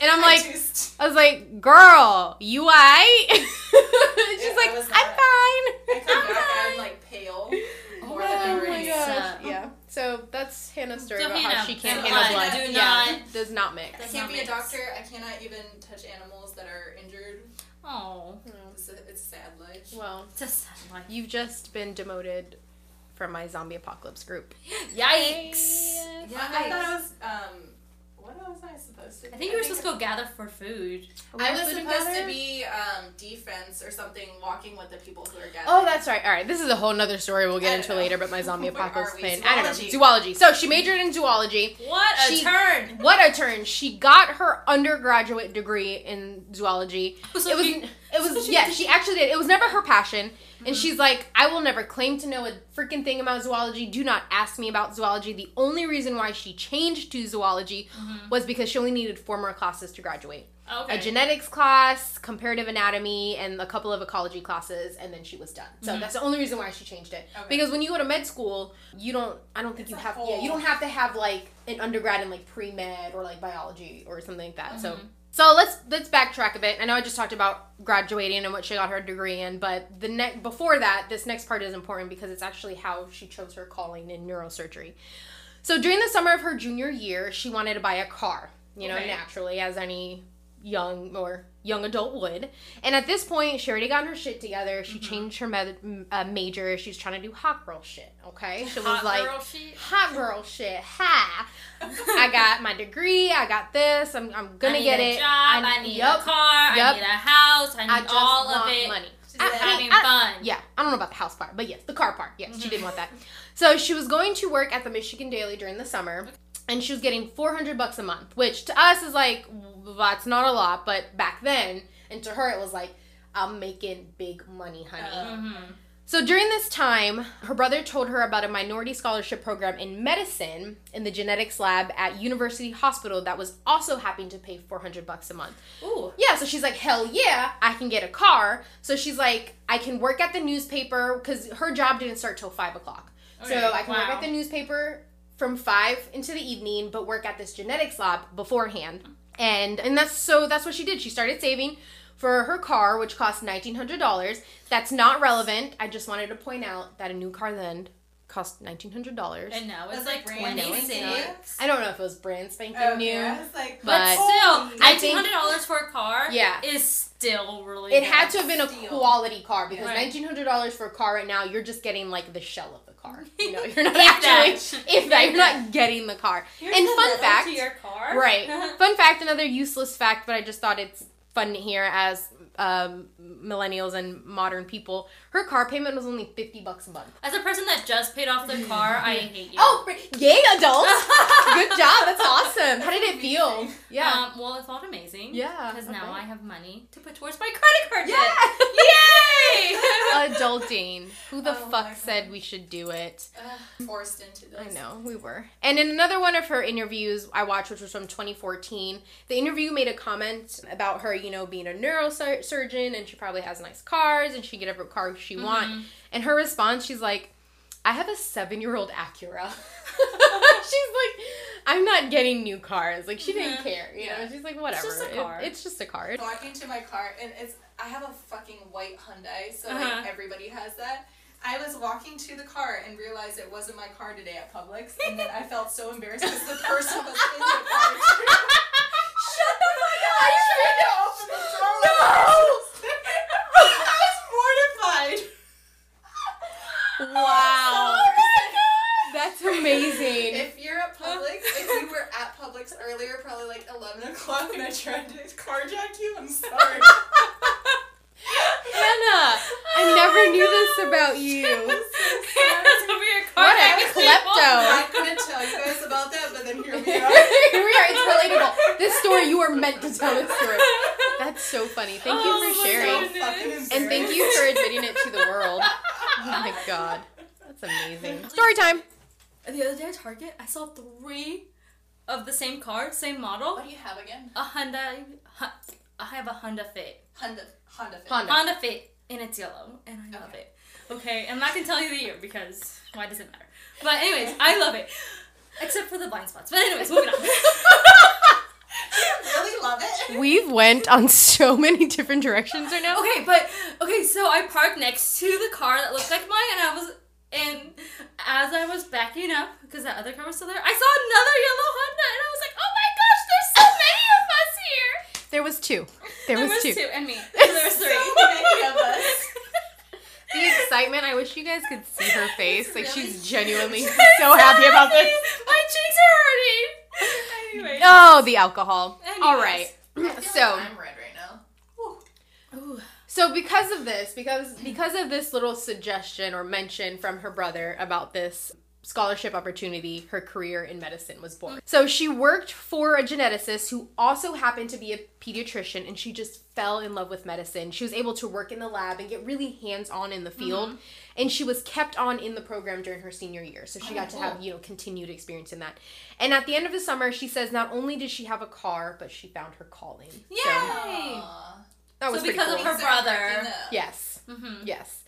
And I'm I like, just- I was like, girl, you alright? She's Yeah, like, I I'm fine. I come I'm back, I'm like pale. More oh than my Nice. gosh. Uh, Yeah. So that's Hannah's story So about how she can't so handle blood, blood. do yeah, does not mix. I can't not be a doctor. I cannot even touch animals that are injured. Oh, It's a, it's sad life. Well, it's a sad life. you've just been demoted from my zombie apocalypse group. Yikes! I, I thought it was um. What was I supposed to? Do? I think you were supposed to go gather for food. I was supposed together? to be um defense or something, walking with the people who are gathering. Oh, that's right. All right, this is a whole nother story we'll get into know. later. But my zombie apocalypse we? plan. I don't know. Zoology. Zoology. So she majored in zoology. What a She- turn! What a turn! She got her undergraduate degree in zoology. So it was. she- It was. Yeah, she actually did. It was never her passion, and mm-hmm. she's like, I will never claim to know a freaking thing about zoology. Do not ask me about zoology. The only reason why she changed to zoology mm-hmm. was because she only needed four more classes to graduate. Okay. a genetics class, comparative anatomy, and a couple of ecology classes, and then she was done. So mm-hmm. that's the only reason why she changed it. Okay. Because when you go to med school, you don't. I don't think It's you have. whole- Yeah, you don't have to have like an undergrad in like pre med or like biology or something like that. So. So let's let's backtrack a bit. I know I just talked about graduating and what she got her degree in, but the next before that, this next part is important because it's actually how she chose her calling in neurosurgery. So during the summer of her junior year, she wanted to buy a car, you know, Okay. naturally as any young or young adult would. And at this point, she already got her shit together. She changed her med- uh, major. She's trying to do hot girl shit. Okay, she was Hot like girl shit. hot girl shit. Ha! I got my degree. I got this. I'm, I'm gonna I need get a it. Job, I, need yup, a car. yup. I need a house. I need I all of it. money. She's I- I- Having I- fun. Yeah, I don't know about the house part, but yes, the car part. Yes, she Mhm. did want that. So she was going to work at the Michigan Daily during the summer, and she was getting 400 bucks a month, which to us is like that's not a lot, but back then, and to her it was like I'm making big money, honey. Uh, hmm So during this time, her brother told her about a minority scholarship program in medicine in the genetics lab at University Hospital that was also happy to pay 400 bucks a month. Ooh. Yeah, so she's like, hell yeah, I can get a car. So she's like, I can work at the newspaper because her job didn't start till five o'clock. Okay, So I can work at the newspaper from five into the evening, but work at this genetics lab beforehand. And and that's so that's what she did. She started saving for her car, which cost nineteen hundred dollars. That's not relevant. I just wanted to point out that a new car then cost nineteen hundred dollars. And now it's like like brand new, twenty isn't it? six. I don't know if it was brand spanking okay, new. I was like, But But- still, Holy- I think- hundred dollars for a car. Yeah. is still really. It had to have been a Steal. quality car because Right. nineteen hundred dollars for a car right now, you're just getting like the shell of the car. You know, you're not actually that. if that you're not getting the car. Here's and fun fact, to your car. right? Fun fact, another useless fact, but I just thought it's fun to hear as um, millennials and modern people. Her car payment was only fifty bucks a month. As a person that just paid off the car, I hate you. Oh, yay, adults! Good job. That's awesome. How did it feel? Yeah. Um, well, it felt amazing. Yeah, Because now. I have money to put towards my credit card Yeah. debt. Yay! Adulting. Who the Oh fuck said we should do it? Ugh, forced into this. I know, we were. And in another one of her interviews I watched, which was from 2014, the interview made a comment about her, you know, being a neurosurgeon and she probably has nice cars and she can get every car she want. Mhm. And her response, she's like, I have a seven year old Acura. she's like, I'm not getting new cars. Like, she didn't Mhm. care. You know, Yeah. she's like, whatever. It's just a It- car. it's just a car. Walking to my car, and it's I have a fucking white Hyundai, so Uh-huh. like everybody has that. I was walking to the car and realized it wasn't my car today at Publix, and then I felt so embarrassed because the person was in the car. too. Shut the fuck up! I tried to open the door. I was mortified. Wow. Sorry. That's amazing. If you're at Publix, if you were at Publix earlier, probably like 11 o'clock, and I tried to carjack you, I'm sorry. Hannah, I oh never knew this about you. Hands over your car. What a hacking people. klepto. I'm not gonna tell you guys about that, but then here we are. Here we are. It's relatable. This story, you were meant to tell this story. That's so funny. Thank Oh you for sharing. goodness. Fucking And thank you for admitting it to the world. Oh my god. That's amazing. Story time. The other day at Target, I saw three of the same car, same model. What do you have again? A Hyundai. Hu- I have a Honda Fit. Honda. Honda. Fit. Honda. Honda Fit, and it's yellow, and I love Okay. it. Okay, I'm not gonna tell you the year because why does it matter? But anyways, I love it, except for the blind spots. But anyways, moving on. Really love it. We've went on so many different directions right now. Okay, but okay, so I parked next to the car that looked like mine, and I was, and as I was backing up because that other car was still there, I saw another yellow Honda, and I was like, oh my There was two. There was two. and me. So there was three. many of us. The excitement, I wish you guys could see her face. Like, really she's genuinely so happy about this. My cheeks are hurting. Anyway. Oh, the alcohol. Anyways. All right. I feel So, like I'm red right now. Ooh. so because of this, because because of this little suggestion or mention from her brother about this scholarship opportunity, her career in medicine was born. So she worked for a geneticist who also happened to be a pediatrician and she just fell in love with medicine. She was able to work in the lab and get really hands-on in the field and she was kept on in the program during her senior year. So she Oh, got to have, you know, continued experience in that. And at the end of the summer, she says not only did she have a car, but she found her calling. Yay! So that was So pretty because of her brother. Yes. Mm-hmm. Yes.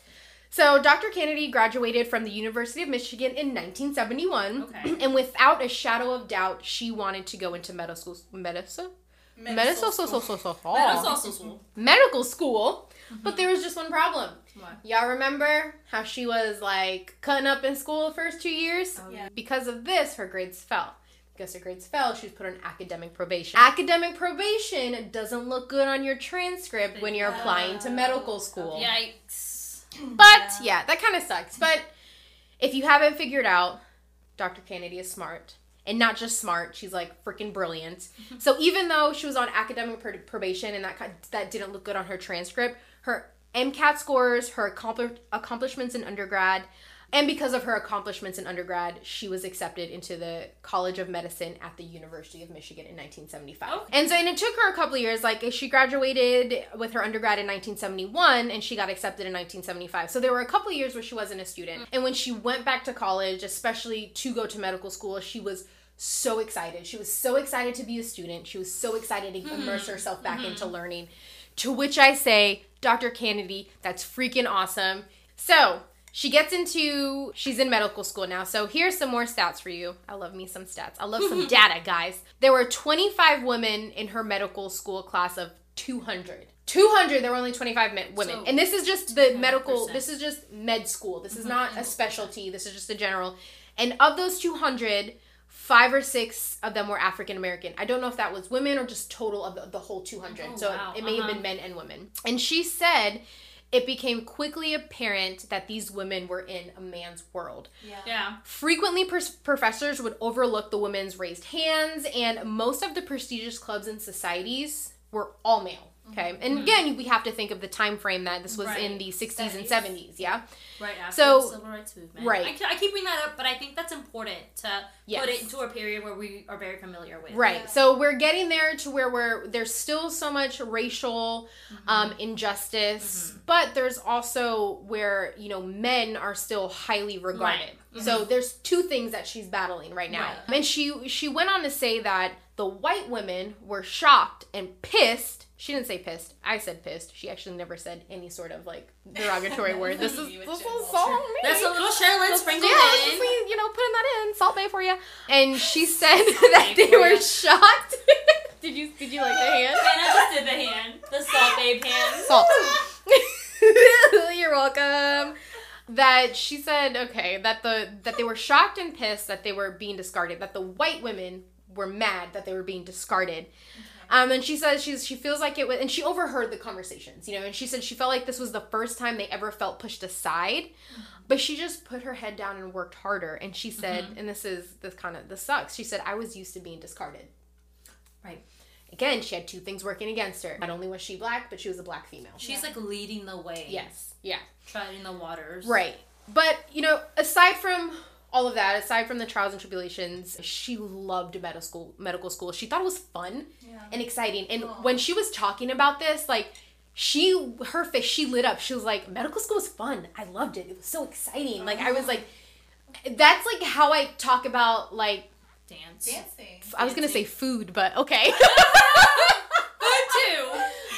So Dr. Canady graduated from the University of Michigan in 1971, Okay. and without a shadow of doubt, she wanted to go into medical school. Medicine? Medical school. so, so, so, so, That was so. also cool. Medical school. Mm-hmm. But there was just one problem. What? Y'all remember how she was like cutting up in school the first two years? Oh, Yeah. Because of this, her grades fell. Because her grades fell, she was put on academic probation. Academic probation doesn't look good on your transcript when you're applying to medical school. Yikes. But yeah, that kind of sucks. But if you haven't figured out, Dr. Canady is smart. And not just smart, she's like freaking brilliant. So even though she was on academic pr- probation and that that didn't look good on her transcript, her MCAT scores, her accompli- accomplishments in undergrad, and because of her accomplishments in undergrad, she was accepted into the College of Medicine at the University of Michigan in 1975. Okay. And so, and it took her a couple of years. Like, she graduated with her undergrad in 1971, and she got accepted in 1975. So there were a couple of years where she wasn't a student. Mm. And when she went back to college, especially to go to medical school, she was so excited. She was so excited to be a student. She was so excited to mm-hmm. immerse herself back into mm-hmm. learning. To which I say, Dr. Canady, that's freaking awesome. So she gets into, she's in medical school now. So here's some more stats for you. I love me some stats. I love some data, guys. There were 25 women in her medical school class of 200. 200, there were only 25 men, women. So, and this is just the medical, 10%. this is just med school. This is not a specialty. This is just a general. And of those 200, five or six of them were African American. I don't know if that was women or just total of the, the whole 200. Oh, so wow. it may have Uh-huh. been men and women. And she said it became quickly apparent that these women were in a man's world. Yeah. Yeah. Frequently, pers- professors would overlook the women's raised hands, and most of the prestigious clubs and societies were all male. Okay, and mm-hmm. again, we have to think of the time frame that this was in the 60s and 70s. 70s. Yeah, Right after So- the civil rights movement. right. I, I keep bringing that up, but I think that's important to Yes. put it into a period where we are very familiar with. Right. Yeah. So we're getting there to where we're there's still so much racial mm-hmm. um, injustice, mm-hmm. but there's also where you know men are still highly regarded. Right. So there's two things that she's battling right now, Right. and she she went on to say that the white women were shocked and pissed. She didn't say pissed. I said pissed. She actually never said any sort of like derogatory word. This is this with is Jen me. That's a little Charlotte sprinkled Yeah, in. just me, you know, putting that in, Salt Bae for you. And she said that they were ya. shocked. did you did you like the hand? Hannah just did the hand. The salt babe hand. Salt. You're welcome. That she said, okay, that the that they were shocked and pissed that they were being discarded. That the white women were mad that they were being discarded. Um, and she says she's she feels like it was, and she overheard the conversations, you know, and she said she felt like this was the first time they ever felt pushed aside, but she just put her head down and worked harder. And she said, and this is this kind of this sucks. She said, I was used to being discarded. Right. Again, she had two things working against her. Not only was she black, but she was a black female. She's like leading the way. Yes. Yeah. Treading the waters. Right. But, you know, aside from all of that, aside from the trials and tribulations, she loved medical school. Medical school. She thought it was fun Yeah. and exciting. And Aw. when she was talking about this, like she her face she lit up. She was like, "Medical school was fun. I loved it. It was so exciting." Like I was like that's like how I talk about like Dance. Dancing. I was going to say food, but okay. Food too.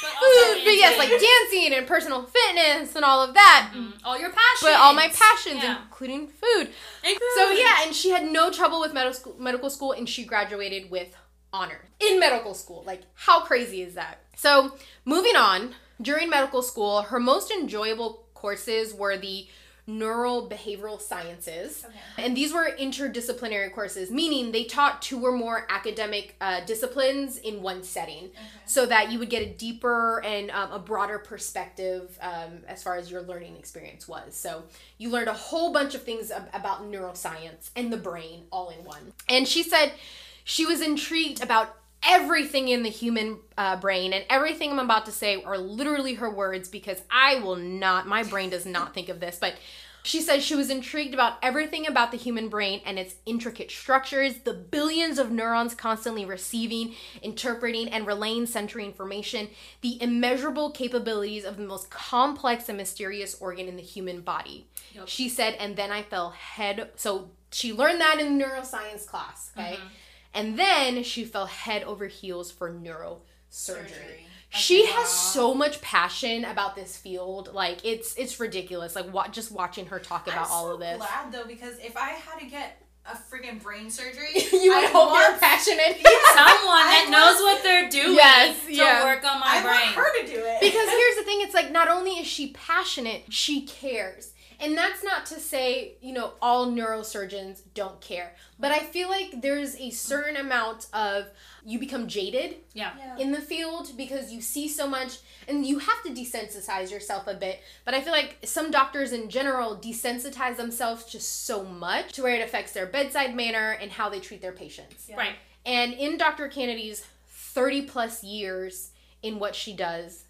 But also food, but yes, like dancing. and personal fitness and all of that. Mm, all your passions. But all my passions, Yeah. including food. And So yeah, and she had no trouble with medical school, medical school, and she graduated with honor in medical school. Like, how crazy is that? So moving on, during medical school, her most enjoyable courses were the neural behavioral sciences. Okay. And these were interdisciplinary courses, meaning they taught two or more academic uh, disciplines in one setting, so that you would get a deeper and um, a broader perspective um, as far as your learning experience was. So you learned a whole bunch of things ab- about neuroscience and the brain all in one. And she said she was intrigued about everything in the human uh, brain and everything i'm about to say are literally her words because i will not my brain does not think of this but she says she was intrigued about everything about the human brain and its intricate structures, the billions of neurons constantly receiving, interpreting, and relaying sensory information, the immeasurable capabilities of the most complex and mysterious organ in the human body. Yep. She said, and then I fell head. So she learned that in neuroscience class, okay? And then she fell head over heels for neurosurgery. Surgery. She Okay, has so much passion about this field. Like it's it's ridiculous. Like wa- just watching her talk about I'm all of this. glad though because if I had to get a friggin' brain surgery, you would I hope want, you're passionate. Someone that I knows what they're doing Yes, to yeah. work on my brain. I want brain. her to do it because here's the thing it's like not only is she passionate she cares and that's not to say you know all neurosurgeons don't care but i feel like there's a certain amount of you become jaded yeah. Yeah. in the field because you see so much and you have to desensitize yourself a bit but i feel like some doctors in general desensitize themselves just so much to where it affects their bedside manner and how they treat their patients Yeah. Right. and in Dr. Canady's 30 plus years in what she does,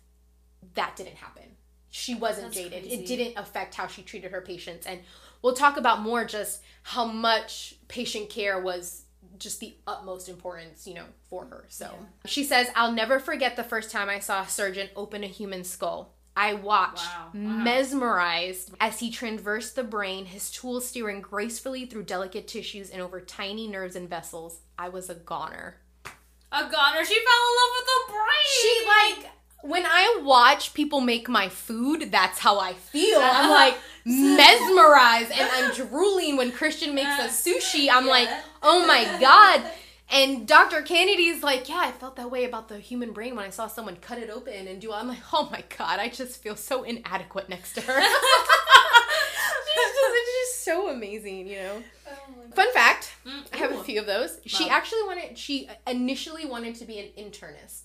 that didn't happen. She wasn't That's jaded. crazy. It didn't affect how she treated her patients. And we'll talk about more just how much patient care was just the utmost importance, you know, for her. So Yeah. she says, I'll never forget the first time I saw a surgeon open a human skull. I watched, Wow. Wow. mesmerized, as he traversed the brain, his tools steering gracefully through delicate tissues and over tiny nerves and vessels. I was a goner. A goner. She fell in love with the brain. She like when I watch people make my food, that's how I feel. I'm like mesmerized and I'm drooling when Christian makes a sushi. I'm like, oh my god. And Dr. Canady's like, yeah, I felt that way about the human brain when I saw someone cut it open and do. I'm like, oh my god, I just feel so inadequate next to her. She's just, it's just so amazing, you know. Oh. Fun fact: Mm, I have a few of those. She actually wanted. She initially wanted to be an internist.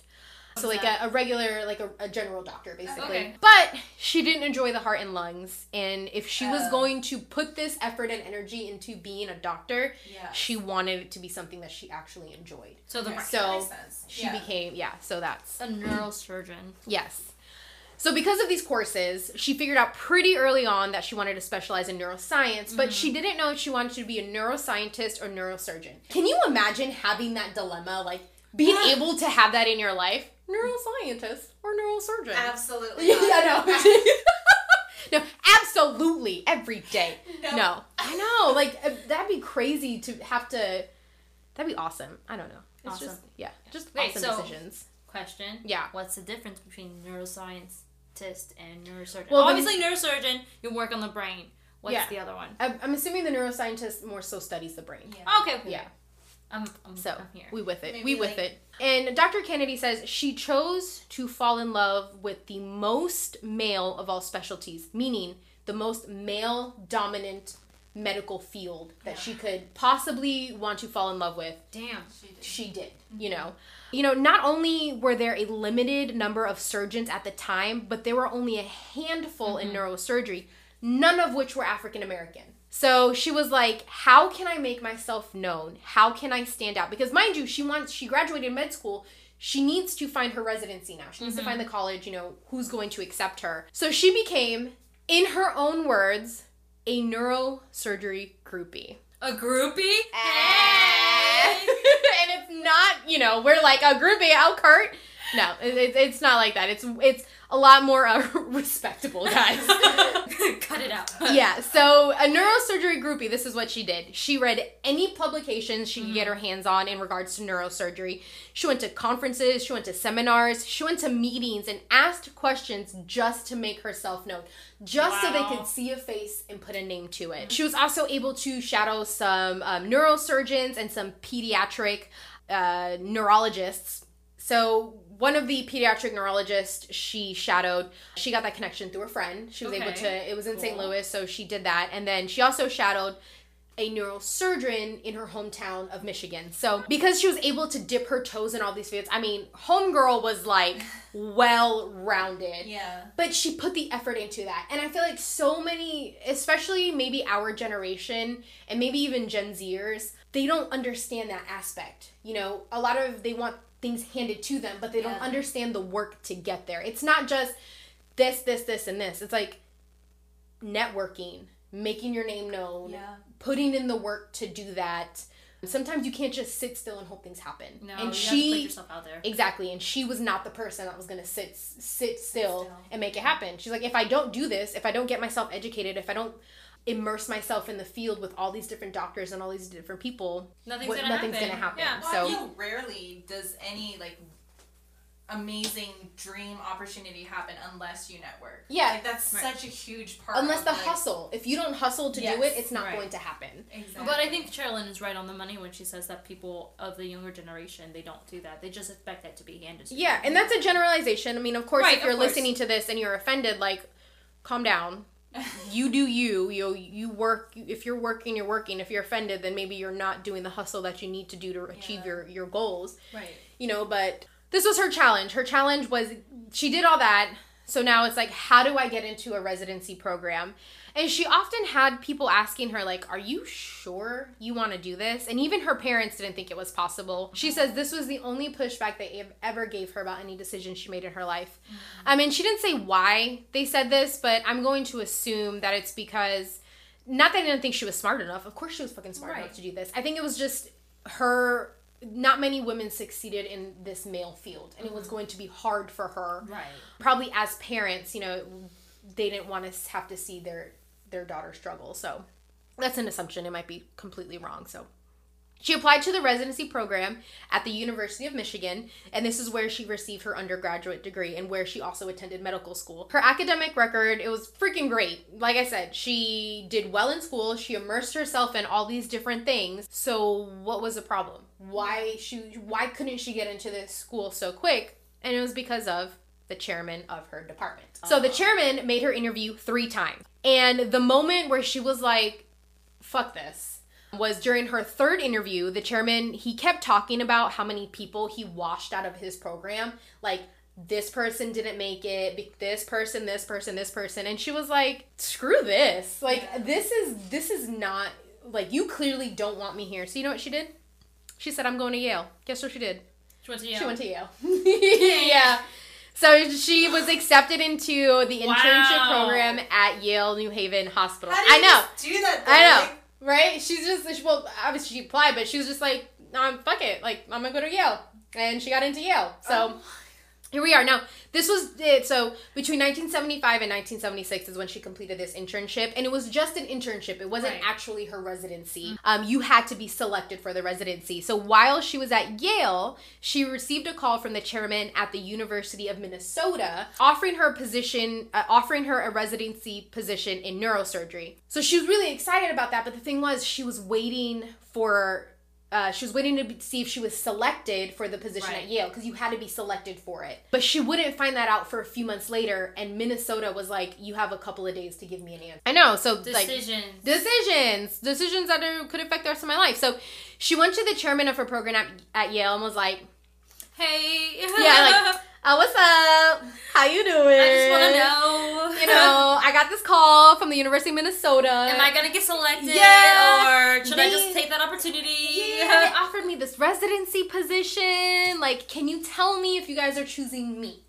So What's like a, a regular, like a, a general doctor, basically. Okay. But she didn't enjoy the heart and lungs, and if she was Oh. going to put this effort and energy into being a doctor, Yeah. she wanted it to be something that she actually enjoyed. So the Okay. So, makes sense. She yeah. became yeah. So that's a neurosurgeon. Yes. So because of these courses, she figured out pretty early on that she wanted to specialize in neuroscience, but she mm-hmm. didn't know if she wanted to be a neuroscientist or neurosurgeon. Can you imagine having that dilemma like being Yeah. able to have that in your life? Neuroscientist or neurosurgeon? Absolutely. yeah, no. no, absolutely every day. No. No. I know. Like uh, that'd be crazy to have to that'd be awesome. I don't know. It's Awesome. just yeah, just Wait, awesome so- decisions. Question. Yeah. What's the difference between neuroscientist and neurosurgeon? Well, Obviously, neurosurgeon, you work on the brain. What's Yeah. the other one? I'm, I'm assuming the neuroscientist more so studies the brain. Yeah. Okay, okay. Yeah. I'm, I'm, So I'm here. we with it. Maybe, we with like- it. And Dr. Canady says she chose to fall in love with the most male of all specialties, meaning the most male dominant medical field that Yeah. she could possibly want to fall in love with. Damn. She did. She did, you mm-hmm. know. You know, not only were there a limited number of surgeons at the time, but there were only a handful in mm-hmm. neurosurgery, none of which were African American. So she was like, "How can I make myself known? How can I stand out?" Because mind you, she wants she graduated med school. She needs to find her residency now. She needs to find mm-hmm. the college, you know, who's going to accept her. So she became, in her own words, a neurosurgery groupie. A groupie? Eh. and it's not, you know, we're like a groupie, oh Kurt. No, it, it- it's not like that. It's it's a lot more uh, respectable, guys. Cut it out. yeah, so a neurosurgery groupie, this is what she did. She read any publications she could get her hands on in regards to neurosurgery. She went to conferences, she went to seminars, she went to meetings and asked questions just to make herself known, just so they could see a face and put a name to it. She was also able to shadow some um, neurosurgeons and some pediatric uh, neurologists So one of the pediatric neurologists she shadowed, she got that connection through a friend. She was able to. It was in St. Louis, so she did that, and then she also shadowed a neurosurgeon in her hometown of Michigan. So because she was able to dip her toes in all these fields, I mean, homegirl was like well rounded. Yeah. But she put the effort into that. And I feel like so many, especially maybe our generation and maybe even Gen Zers, they don't understand that aspect. You know, a lot of they want things handed to them, but they don't understand the work to get there. It's not just this, this, this, and this. It's like networking, making your name known, Yeah. putting in the work to do that. Sometimes you can't just sit still and hope things happen. No, and you have to she put yourself out there. Exactly, and she was not the person that was gonna sit sit still, still. and make it happen. She's like, if I don't do this, if I don't get myself educated, if I don't immerse myself in the field with all these different doctors and all these different people, Nothing's what- gonna nothing's happen. gonna happen. Yeah. Well, So- I feel rarely does any like amazing dream opportunity happen unless you network. Yeah. Like that's Right. such a huge part. unless of, the like, hustle. If you don't hustle to do it, it's not right. going to happen. Exactly. But I think Sherilyn is right on the money when she says that people of the younger generation they don't do that. They just expect that to be handed. to Yeah, them. and that's a generalization. I mean, of course, Right, if you're of course. listening to this and you're offended, like, calm down. You do you. You you work. If you're working, you're working. If you're offended, then maybe you're not doing the hustle that you need to do to achieve Yeah. your your goals. right. you know, but this was her challenge. Her challenge was she did all that. So now it's like, how do I get into a residency program? And she often had people asking her, like, are you sure you want to do this? And even her parents didn't think it was possible. She says this was the only pushback they ever gave her about any decision she made in her life. Mm-hmm. I mean, she didn't say why they said this, but I'm going to assume that it's because, not that I didn't think she was smart enough. Of course she was fucking smart Right. enough to do this. I think it was just her not many women succeeded in this male field and it was mm-hmm. going to be hard for her Right. probably as parents you know they didn't want to have to see their their daughter struggle so that's an assumption it might be completely wrong so she applied to the residency program at the University of Michigan, and this is where she received her undergraduate degree and where she also attended medical school. Her academic record, it was freaking great. Like I said, she did well in school, she immersed herself in all these different things. So what was the problem? Why she why couldn't she get into this school so quick? And it was because of the chairman of her department. So the chairman made her interview 3 times. And the moment where she was like fuck this was during her third interview the chairman he kept talking about how many people he washed out of his program. Like this person didn't make it this person this person this person. And she was like screw this. Like Yeah. this is this is not like you clearly don't want me here. So you know what she did? She said i'm going to yale. Guess what she did? She went to Yale. she went to yale. Yeah so she was accepted into the internship Wow. program at yale new haven hospital How do i know just do that. Though? I know, right? She's just well, obviously she applied, but she was just like, um, fuck it, like I'm gonna go to Yale, and she got into Yale. So Oh. Here we are. Now this was it. So between 1975 and 1976 is when she completed this internship, and it was just an internship. It wasn't Right. actually her residency. Um, you had to be selected for the residency. So while she was at Yale, she received a call from the chairman at the University of Minnesota, offering her a position, uh, offering her a residency position in neurosurgery. So she was really excited about that. But the thing was, she was waiting for. Uh, she was waiting to be- see if she was selected for the position Right. at Yale because you had to be selected for it. But she wouldn't find that out for a few months later, and Minnesota was like, "You have a couple of days to give me an answer." I know, so like Decisions. decisions decisions that are, could affect the rest of my life so she went to the chairman of her program at, at yale and was like hey. Yeah, like, uh, what's up how you doing I just want to know. you know i got this call from the university of minnesota Am I gonna get selected? Yeah. Or should I just take that opportunity? yeah, they offered me this residency position. Like, can you tell me if you guys are choosing me?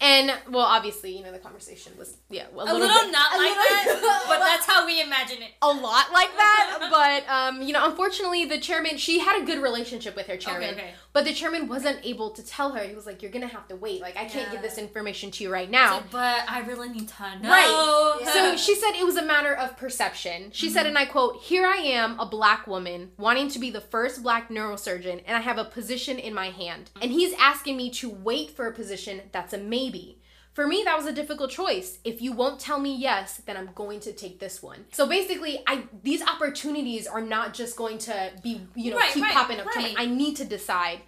And well, obviously, you know the conversation was yeah a, a little, bit- not a like little- that, but that's how we imagine it. a lot like that. But um, you know, unfortunately, the chairman she had a good relationship with her chairman, okay. but the chairman wasn't able to tell her. He was like, "You're gonna have to wait. Like, I can't give this information to you right now." So, but I really need to know. Right. Yeah. So she said it was a matter of perception. She said, and I quote, Here I am, a black woman, wanting to be the first black neurosurgeon, and I have a position in my hand. And he's asking me to wait for a position that's a maybe. For me, that was a difficult choice. If you won't tell me yes, then I'm going to take this one. So basically, I these opportunities are not just going to be, you know, Right, keep right, popping up. to me. I need to decide.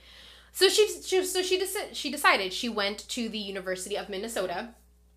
So she, she so she deci- she decided she went to the University of Minnesota.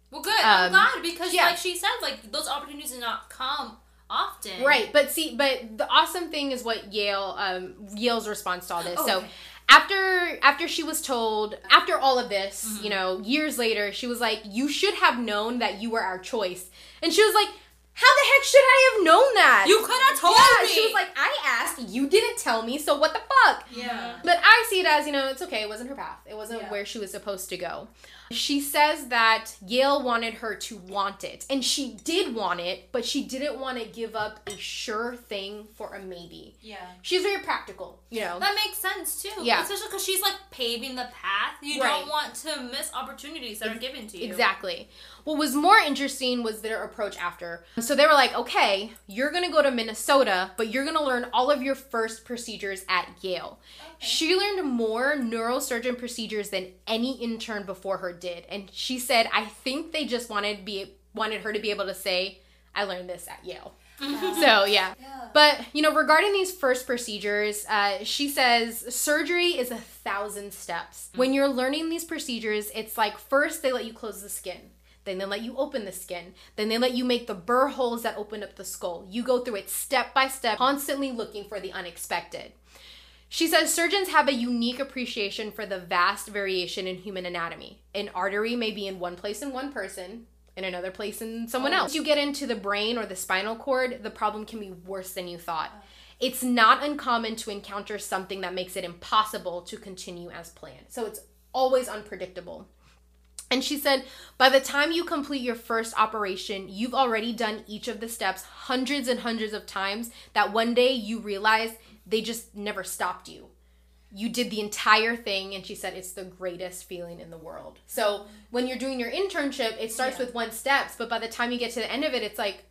Well, good. I'm Um, glad because, yeah. like she said, like those opportunities do not come often. Right, but see, but the awesome thing is what Yale um, Yale's response to all this. Oh, so okay. After after she was told after all of this, Mm-hmm. you know, years later, she was like, "You should have known that you were our choice," and she was like. How the heck should I have known that? You could have told yeah, me. she was like, I asked, you didn't tell me, so what the fuck? Yeah. But I see it as, you know, it's okay. It wasn't her path. It wasn't Yeah. where she was supposed to go. She says that Yale wanted her to want it. And she did want it, but she didn't want to give up a sure thing for a maybe. Yeah. She's very practical, you know. That makes sense too. Yeah. Especially because she's like paving the path. You Right. don't want to miss opportunities that are given to you. Exactly. What was more interesting was their approach after. So they were like, okay, you're going to go to Minnesota, but you're going to learn all of your first procedures at Yale. She learned more neurosurgeon procedures than any intern before her did. And she said, I think they just wanted be wanted her to be able to say, I learned this at Yale. so yeah. Yeah. But you know, regarding these first procedures, uh, she says surgery is a thousand steps. When you're learning these procedures, it's like first they let you close the skin. Then they let you open the skin. Then they let you make the burr holes that open up the skull. You go through it step by step, constantly looking for the unexpected. She says surgeons have a unique appreciation for the vast variation in human anatomy. An artery may be in one place in one person, in another place in someone oh. else. Once you get into the brain or the spinal cord, the problem can be worse than you thought. Oh. It's not uncommon to encounter something that makes it impossible to continue as planned. So it's always unpredictable. And she said, by the time you complete your first operation, you've already done each of the steps hundreds and hundreds of times that one day you realize they just never stopped you. You did the entire thing, and she said it's the greatest feeling in the world. So when you're doing your internship, it starts Yeah. with one steps, but by the time you get to the end of it, it's like,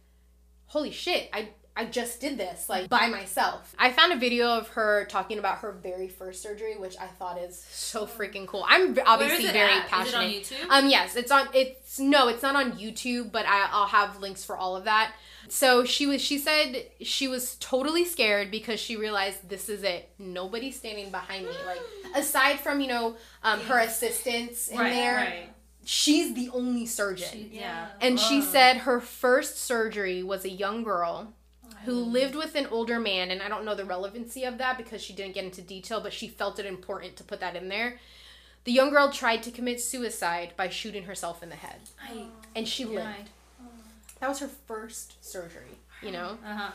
holy shit, I I just did this like by myself. I found a video of her talking about her very first surgery, which I thought is so freaking cool. I'm obviously very at? passionate. Is it on YouTube? Um, yes, it's on. It's no, it's not on YouTube, but I, I'll have links for all of that. So she was. She said she was totally scared because she realized this is it. Nobody's standing behind me. Like aside from you know um, her assistants in right, there, right. she's the only surgeon. She- Yeah. yeah. And she said her first surgery was a young girl who lived with an older man, and I don't know the relevancy of that because she didn't get into detail, but she felt it important to put that in there. The young girl tried to commit suicide by shooting herself in the head, I and she lived. died. That was her first surgery, you know? Uh-huh.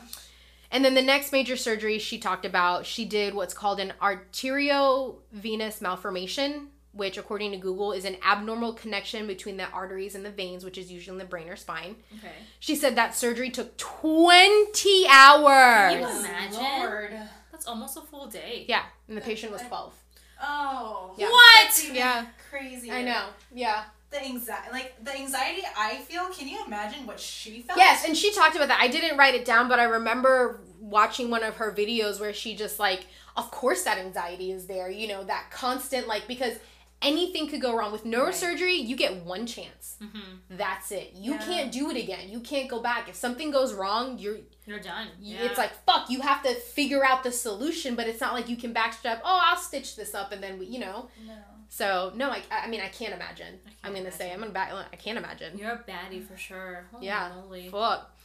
And then the next major surgery she talked about, she did what's called an arteriovenous malformation, which, according to Google, is an abnormal connection between the arteries and the veins, which is usually in the brain or spine. Okay. She said that surgery took 20 hours. Can you imagine? Lord. That's almost a full day. Yeah, and the patient was 12. Oh. Yeah. What? That's even Yeah. Crazy. I know. Yeah. The anxiety, like the anxiety I feel. Can you imagine what she felt? Yes, and she talked about that. I didn't write it down, but I remember watching one of her videos where she just like, of course that anxiety is there, you know, that constant like because anything could go wrong with neurosurgery, you get one chance. Mm-hmm. That's it. You Yeah. can't do it again. You can't go back. If something goes wrong, you're You're done. Yeah. it's like fuck, you have to figure out the solution, but it's not like you can backstrap, oh, I'll stitch this up and then we, you know. No. So, no, I, I mean, I can't imagine. I can't I'm going to say I'm going to back I can't imagine. You're a baddie for sure. Holy Yeah. moly. Fuck.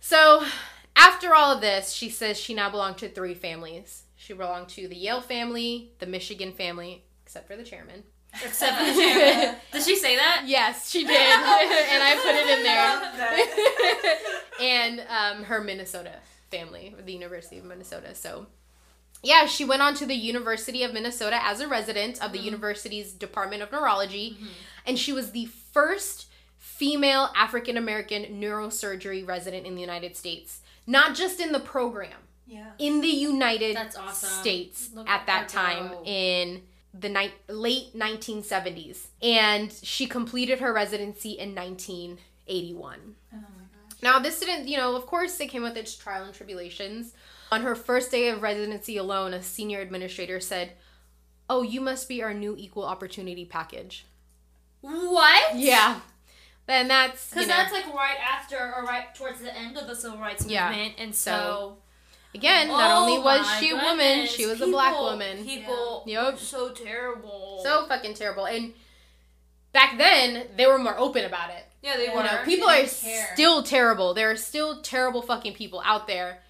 So, after all of this, she says she now belonged to three families. She belonged to the Yale family, the Michigan family, except for the chairman. Except for the chairman. Did she say that? Yes, she did, and I put it in there. and um, her Minnesota family, the University of Minnesota. So, yeah, she went on to the University of Minnesota as a resident of the university's Department of Neurology, and she was the first female African American neurosurgery resident in the United States. Not just in the program, Yeah. in the United That's awesome. States Look at at that time go. in the ni- late 1970s. And she completed her residency in 1981. Oh my gosh. Now, this didn't, you know, of course, it came with its trial and tribulations. On her first day of residency alone, a senior administrator said, Oh, you must be our new equal opportunity package. What? Yeah. Then that's. Because you know, that's like right after or right towards the end of the civil rights Yeah. movement, and So- so, Again, not Oh only was she a woman, she was a black woman. People, Yeah. Yup. so terrible. So fucking terrible. And back then, they were more open about it. yeah, they You were. Know, They people are still terrible. There are still terrible fucking people out there.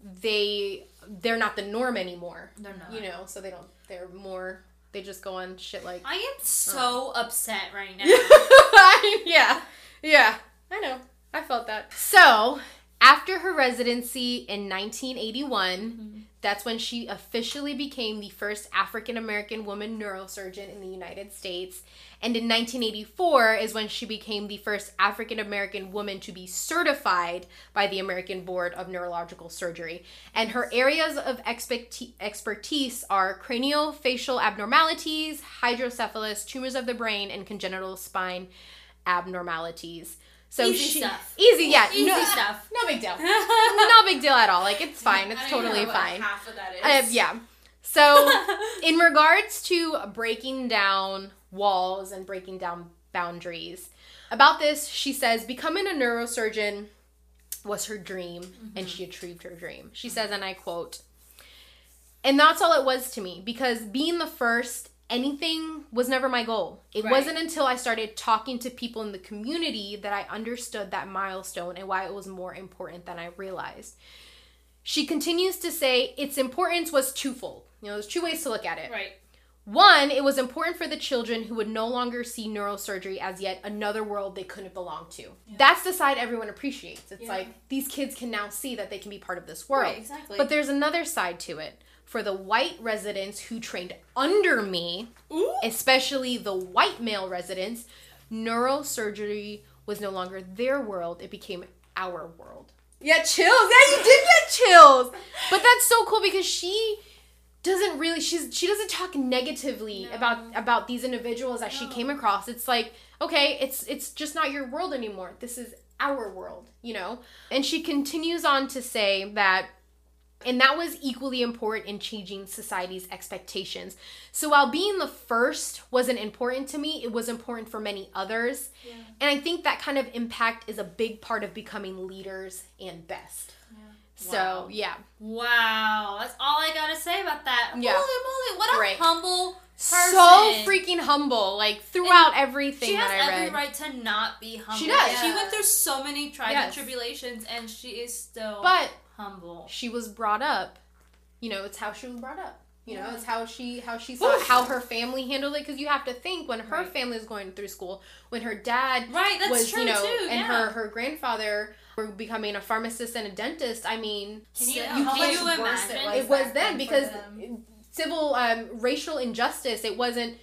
They they're not the norm anymore. They're not. You know, so they don't. They're more. They just go on shit like. I am so uh. upset right now. yeah, yeah. I know. I felt that. So after her residency in 1981, mm-hmm. that's when she officially became the first African American woman neurosurgeon in the United States. And in 1984 is when she became the first African American woman to be certified by the American Board of Neurological Surgery. And her areas of expertise are craniofacial abnormalities, hydrocephalus, tumors of the brain, and congenital spine abnormalities. So Easy she, stuff. Easy, yeah. Easy no, stuff. No big deal. no big deal at all. Like it's fine. It's I don't totally know what fine. Half of that Uh, yeah. So, in regards to breaking down walls and breaking down boundaries, about this, she says becoming a neurosurgeon was her dream and she achieved her dream. She says, and I quote, and that's all it was to me because being the first, anything was never my goal. It Right. wasn't until I started talking to people in the community that I understood that milestone and why it was more important than I realized. She continues to say its importance was twofold. You know, there's two ways to look at it. right. One, it was important for the children who would no longer see neurosurgery as yet another world they couldn't belong to. That's the side everyone appreciates. It's Yeah. like these kids can now see that they can be part of this world. Right, exactly. But there's another side to it. For the white residents who trained under me, Ooh. especially the white male residents, neurosurgery was no longer their world, it became our world. Yeah, chills. Yeah, you did get chills. But that's so cool because she doesn't really she's she doesn't talk negatively No. about about these individuals that she came across. It's like, okay, it's it's just not your world anymore. This is our world, you know? And she continues on to say that and that was equally important in changing society's expectations. So while being the first wasn't important to me, it was important for many others. Yeah. And I think that kind of impact is a big part of becoming leaders and best. So, Wow. yeah. Wow, that's all I gotta say about that. Yeah. Holy moly, what a Right. humble person. So freaking humble, like throughout everything She has every read. right to not be humble. She does. She went through so many trials Yes. and tribulations, and she is still But humble. she was brought up. You know, it's how she was brought up. You know, it's how she how she saw Oof. how her family handled it. Because you have to think when her Right. family was going through school, when her dad Right, that's was true you know, too. and yeah. her her grandfather were becoming a pharmacist and a dentist. I mean, Can you, So- you- can you imagine? it was, it was then because civil um, racial injustice. It wasn't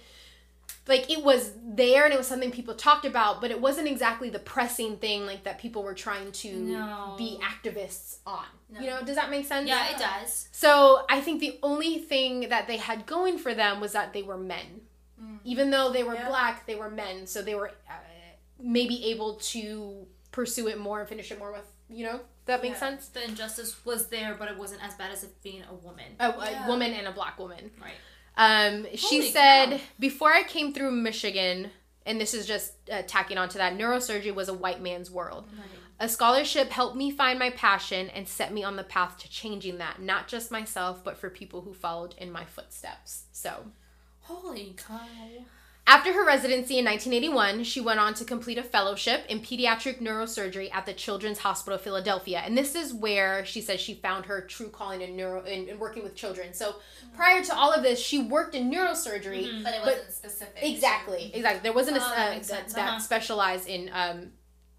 like it was there and it was something people talked about, but it wasn't exactly the pressing thing like that people were trying to No. be activists on. No. You know, does that make sense? yeah, it does. So I think the only thing that they had going for them was that they were men. Mm. Even though they were Yeah. black, they were men, so they were uh, maybe able to pursue it more and finish it more with, you know, that makes Yeah. sense? The injustice was there, but it wasn't as bad as it being a woman. A, Yeah. a woman and a black woman. Right. Um, she Holy said, cow. before I came through Michigan, and this is just uh, tacking onto that, neurosurgery was a white man's world. A scholarship helped me find my passion and set me on the path to changing that, not just myself, but for people who followed in my footsteps. So, Holy cow. After her residency in 1981, she went on to complete a fellowship in pediatric neurosurgery at the Children's Hospital of Philadelphia. And this is where she says she found her true calling in neuro in, in working with children. So, prior to all of this, she worked in neurosurgery. Mhm. but it wasn't specific. Exactly, exactly. There wasn't a, Oh, that uh, that, that Uh-huh. specialized in um,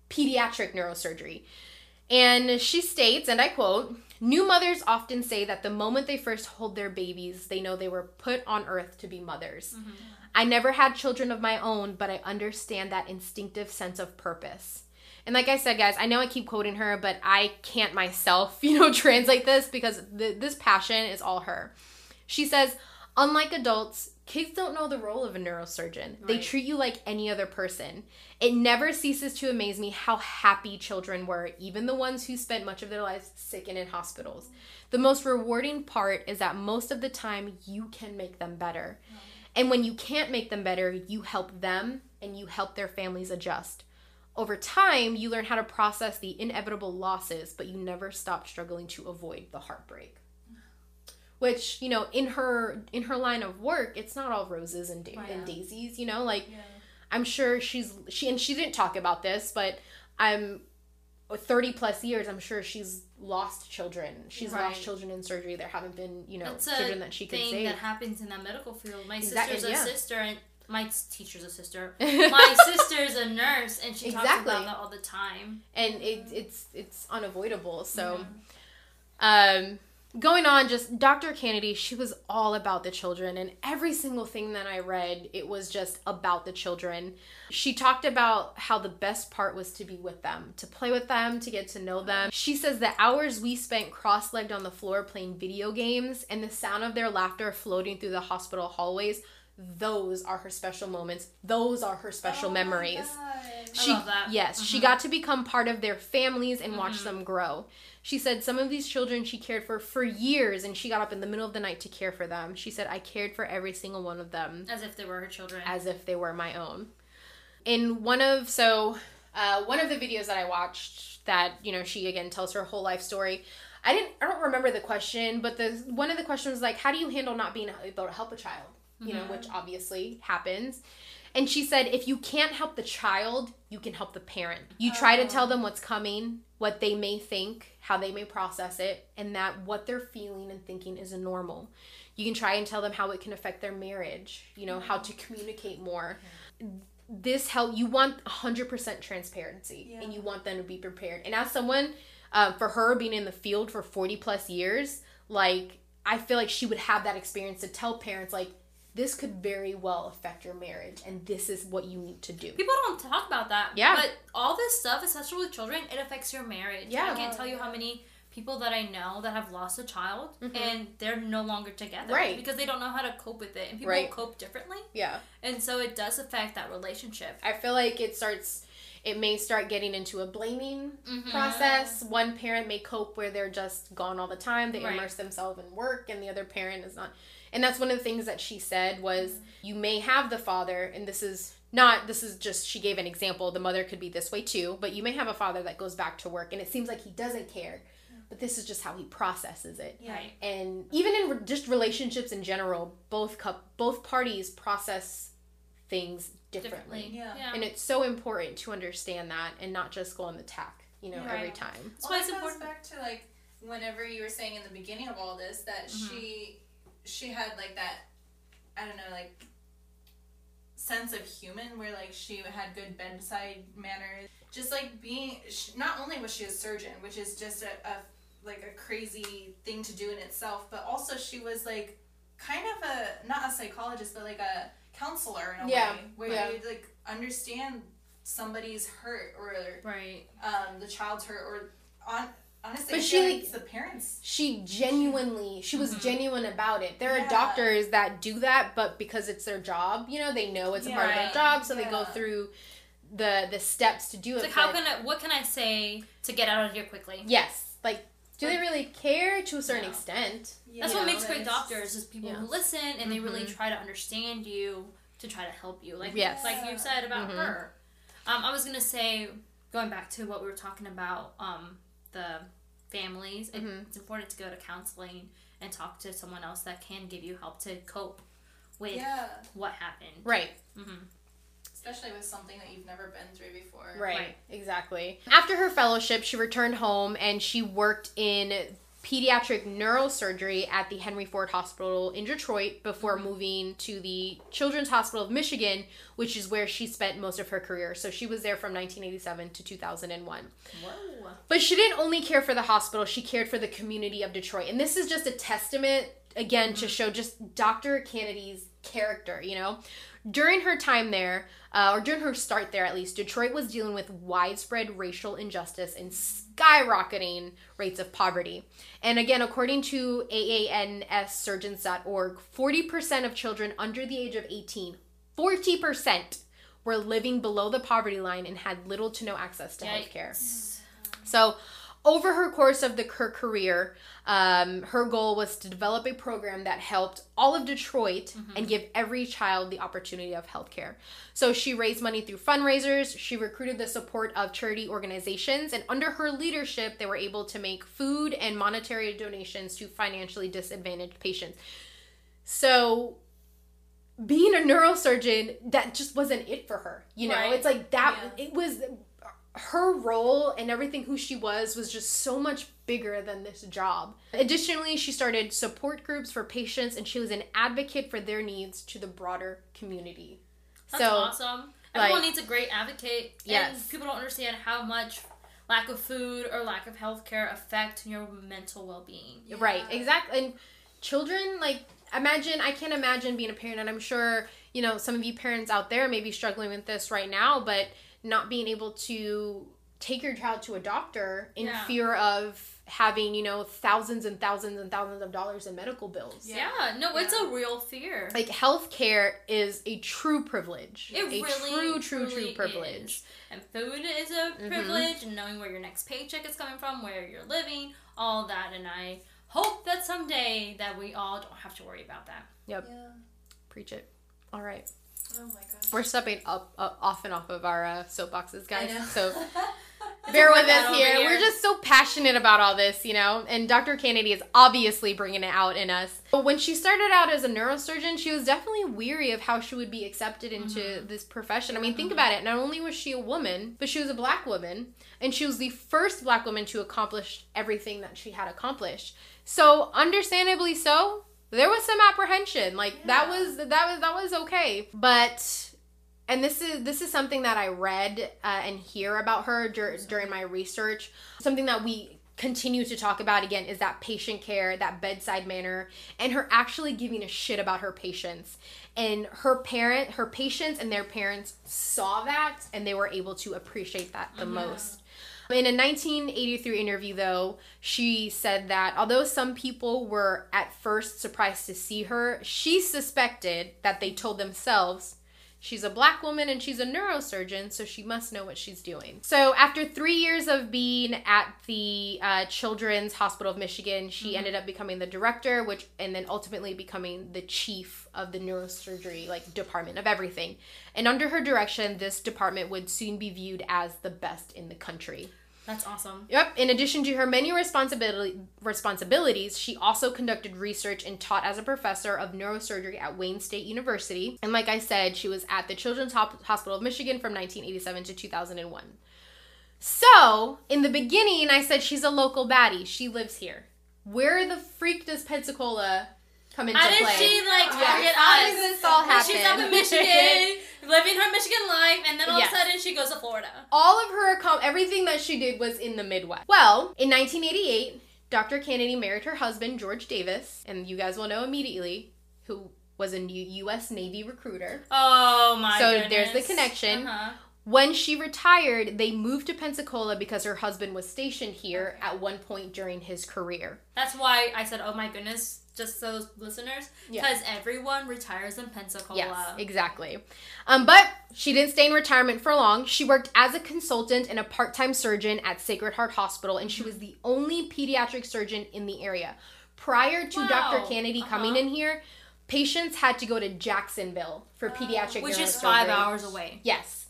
pediatric neurosurgery. And she states, and I quote, New mothers often say that the moment they first hold their babies, they know they were put on earth to be mothers. Mm-hmm. I never had children of my own, but I understand that instinctive sense of purpose. And like I said, guys, I know I keep quoting her, but I can't myself, you know, translate this because th- this passion is all her. She says, unlike adults, kids don't know the role of a neurosurgeon. They treat you like any other person. It never ceases to amaze me how happy children were, even the ones who spent much of their lives sick and in hospitals. The most rewarding part is that most of the time you can make them better. And when you can't make them better, you help them and you help their families adjust. Over time, you learn how to process the inevitable losses, but you never stop struggling to avoid the heartbreak. Which, you know, in her in her line of work, it's not all roses and, da- oh, and daisies, you know, like Yeah. I'm sure she's she and she didn't talk about this, but I'm 30 plus years, I'm sure she's lost children. She's Right. lost children in surgery. There haven't been, you know, children that she could thing save. that happens in that medical field. My Exactly, sister's a yeah. sister, and my teacher's a sister. My sister's a nurse, and she talks about that all the time. and it, it's it's unavoidable. So, Mm-hmm. um, going on, just Dr. Canady, she was all about the children, and every single thing that I read, it was just about the children. She talked about how the best part was to be with them, to play with them, to get to know them. She says the hours we spent cross-legged on the floor playing video games and the sound of their laughter floating through the hospital hallways. Those are her special moments. Those are her special Oh memories. She love that. yes, she Mhm. got to become part of their families and watch Mhm. them grow. She said some of these children she cared for for years and she got up in the middle of the night to care for them. She said I cared for every single one of them As if they were her children. as if they were my own. In one of so uh, one of the videos that I watched that you know she again tells her whole life story. I didn't I don't remember the question, but the one of the questions was like how do you handle not being able to help a child? You know, Mhm. which obviously happens. And she said if you can't help the child, you can help the parent. You try to Oh. tell them what's coming, what they may think, how they may process it, and that what they're feeling and thinking is normal. You can try and tell them how it can affect their marriage, you know, how to communicate more. This help you want 100% transparency Yeah. and you want them to be prepared. And as someone uh, for her being in the field for 40 plus years, like I feel like she would have that experience to tell parents like this could very well affect your marriage and this is what you need to do. People don't talk about that. Yeah. But all this stuff, especially with children, it affects your marriage. Yeah. I can't tell you how many people that I know that have lost a child Mhm. and they're no longer together. Right. Because they don't know how to cope with it. And people Right. cope differently. Yeah. And so it does affect that relationship. I feel like it starts it may start getting into a blaming Mhm. process. One parent may cope where they're just gone all the time. They Right. immerse themselves in work and the other parent is not. And that's one of the things that she said was you may have the father and this is not this is just she gave an example. The mother could be this way too, but you may have a father that goes back to work and it seems like he doesn't care. But this is just how he processes it. Yeah. Right. And even in re- just relationships in general, both cup both parties process things differently. Differently. Yeah. And it's so important to understand that and not just go on the tack, you know, Right. every time. That's well, why that it's goes important. back to like whenever you were saying in the beginning of all this that Mhm. she she had like that I don't know like sense of human where like she had good bedside manners just like being sh not only was she a surgeon which is just a, a like a crazy thing to do in itself but also she was like kind of a not a psychologist but like a counselor in a Yeah, way where yeah. you like understand somebody's hurt or Right. um, the child's hurt or on honestly But she, like like- the parents She genuinely, she was Mhm. genuine about it. There are doctors that do that, but because it's their job, you know, they know it's a part of their job, so they go through the the steps to do It's it. like, how can I, what can I say to get out of here quickly? yes, like, do they really care to a certain No. extent? That's what makes great doctors is people Yeah. who listen and they really Mhm. try to understand you to try to help you. Like Yes. like you said about Mhm. her. Um, I was gonna say going back to what we were talking about, um, the families. it- Mhm. it's important to go to counseling and talk to someone else that can give you help to cope with yeah what happened. Right. hmm especially with something that you've never been through before Right, Right. exactly. After her fellowship, she returned home and she worked in pediatric neurosurgery at the Henry Ford Hospital in Detroit before moving to the Children's Hospital of Michigan, which is where she spent most of her career. So she was there from 1987 to 2001. Whoa. But she didn't only care for the hospital, she cared for the community of Detroit. And this is just a testament, again, to show just Dr. Canady's character, you know? During her time there, uh, or during her start there at least, Detroit was dealing with widespread racial injustice and skyrocketing rates of poverty. And again, according to AANSsurgeons.org, 40% of children under the age of 18, 40% were living below the poverty line and had little to no access to health care. So, Over her course of the her career, um, her goal was to develop a program that helped all of Detroit and give every child the opportunity of healthcare. So she raised money through fundraisers. She recruited the support of charity organizations, and under her leadership, they were able to make food and monetary donations to financially disadvantaged patients. So being a neurosurgeon that just wasn't it for her you know Right. it's like that Yeah. it was her role and everything who she was was just so much bigger than this job additionally she started support groups for patients and she was an advocate for their needs to the broader community That's so awesome. Everyone like- needs a great advocate. Yes. And people don't understand how much lack of food or lack of health care affect your mental well being. Right, exactly. And children, like, imagine, I can't imagine being a parent, and I'm sure, you know, some of you parents out there may be struggling with this right now, but not being able to take your child to a doctor in Yeah. fear of having, you know, thousands and thousands and thousands of dollars in medical bills. Yeah, no, it's a real fear. Like, healthcare is a true privilege. It a really, true, true, truly true privilege. is. And food is a Mhm. privilege, and knowing where your next paycheck is coming from, where you're living, all that. And I hope that someday that we all don't have to worry about that. Yeah. Preach it. All right. Oh my gosh. We're stepping up, up off and off of our uh, soapboxes, guys. So bear with us here. here. We're just so passionate about all this, you know, and Dr. Canady is obviously bringing it out in us. But when she started out as a neurosurgeon, she was definitely weary of how she would be accepted into Mm-hmm. this profession. I mean, think about it. Not only was she a woman, but she was a black woman, and she was the first black woman to accomplish everything that she had accomplished. So, understandably so, there was some apprehension. Like that was that was that was okay. But and this is this is something that I read uh, and hear about her dur- during my research. Something that we continue to talk about again is that patient care, that bedside manner, and her actually giving a shit about her patients. And her parent, her patients, and their parents saw that, and they were able to appreciate that the most. In a 1983 interview, though, she said that although some people were at first surprised to see her, she suspected that they told themselves, she's a black woman and she's a neurosurgeon, so she must know what she's doing. So, after three years of being at the uh, Children's Hospital of Michigan, she ended up becoming the director, which and then ultimately becoming the chief of the neurosurgery like department of everything. And under her direction, this department would soon be viewed as the best in the country. That's awesome. Yep. In addition to her many responsibility responsibilities, she also conducted research and taught as a professor of neurosurgery at Wayne State University. And like I said, she was at the Children's Hospital of Michigan from 1987 to 2001. So, in the beginning, I said she's a local baddie. She lives here. Where the freak does Pensacola come into How did play? she like Yes. target How us? does this all When She's up in Michigan, living her Michigan life, and then all Yes. of a sudden she goes to Florida. all of her accom- everything that she did was in the Midwest. Well, in 1988, Dr. Canady married her husband George Davis, and you guys will know immediately who was a new U.S. Navy recruiter. Oh my So goodness. there's the connection. Uh-huh. When she retired, they moved to Pensacola because her husband was stationed here at one point during his career. That's why I said, "Oh my goodness," just so those listeners, Yeah. because everyone retires in Pensacola. Yes, exactly. Um, but she didn't stay in retirement for long. She worked as a consultant and a part time surgeon at Sacred Heart Hospital, and she was the only pediatric surgeon in the area. Prior to Wow. Dr. Canady coming Uh-huh. in here, patients had to go to Jacksonville for pediatric which is five hours away. Yes.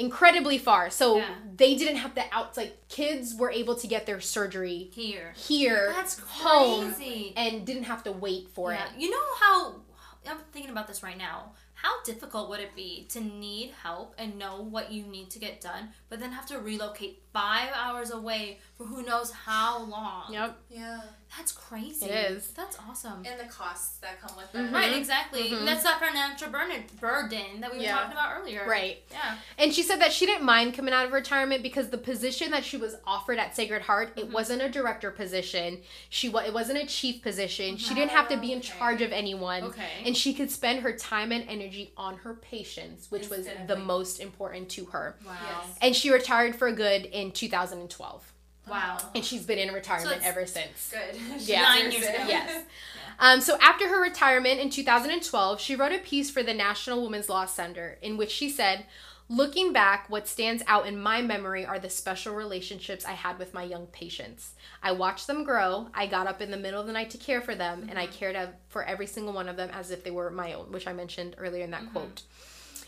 Incredibly far. So Yeah. they didn't have to out like kids were able to get their surgery Here. here That's home crazy. and didn't have to wait for Yeah. it. You know how I'm thinking about this right now. How difficult would it be to need help and know what you need to get done, but then have to relocate five hours away for who knows how long? Yep. Yeah. That's crazy. It is. That's awesome. And the costs that come with that. Mhm. Right, exactly. Mhm. That's that financial burden, burden that we were Yeah. talking about earlier. Right. Yeah. And she said that she didn't mind coming out of retirement because the position that she was offered at Sacred Heart, it Mhm. wasn't a director position. She wa- it wasn't a chief position. She didn't have to be in Okay. charge of anyone. Okay. And she could spend her time and energy on her patients, which was Instead of, the most important to her. wow. Yes. And she retired for good in 2012. Wow. And she's been in retirement it's- ever since. Good. Yeah. Nine years ago. Yes. Um, so after her retirement in 2012, she wrote a piece for the National Women's Law Center in which she said, Looking back, what stands out in my memory are the special relationships I had with my young patients. I watched them grow. I got up in the middle of the night to care for them, and I cared for every single one of them as if they were my own, which I mentioned earlier in that quote.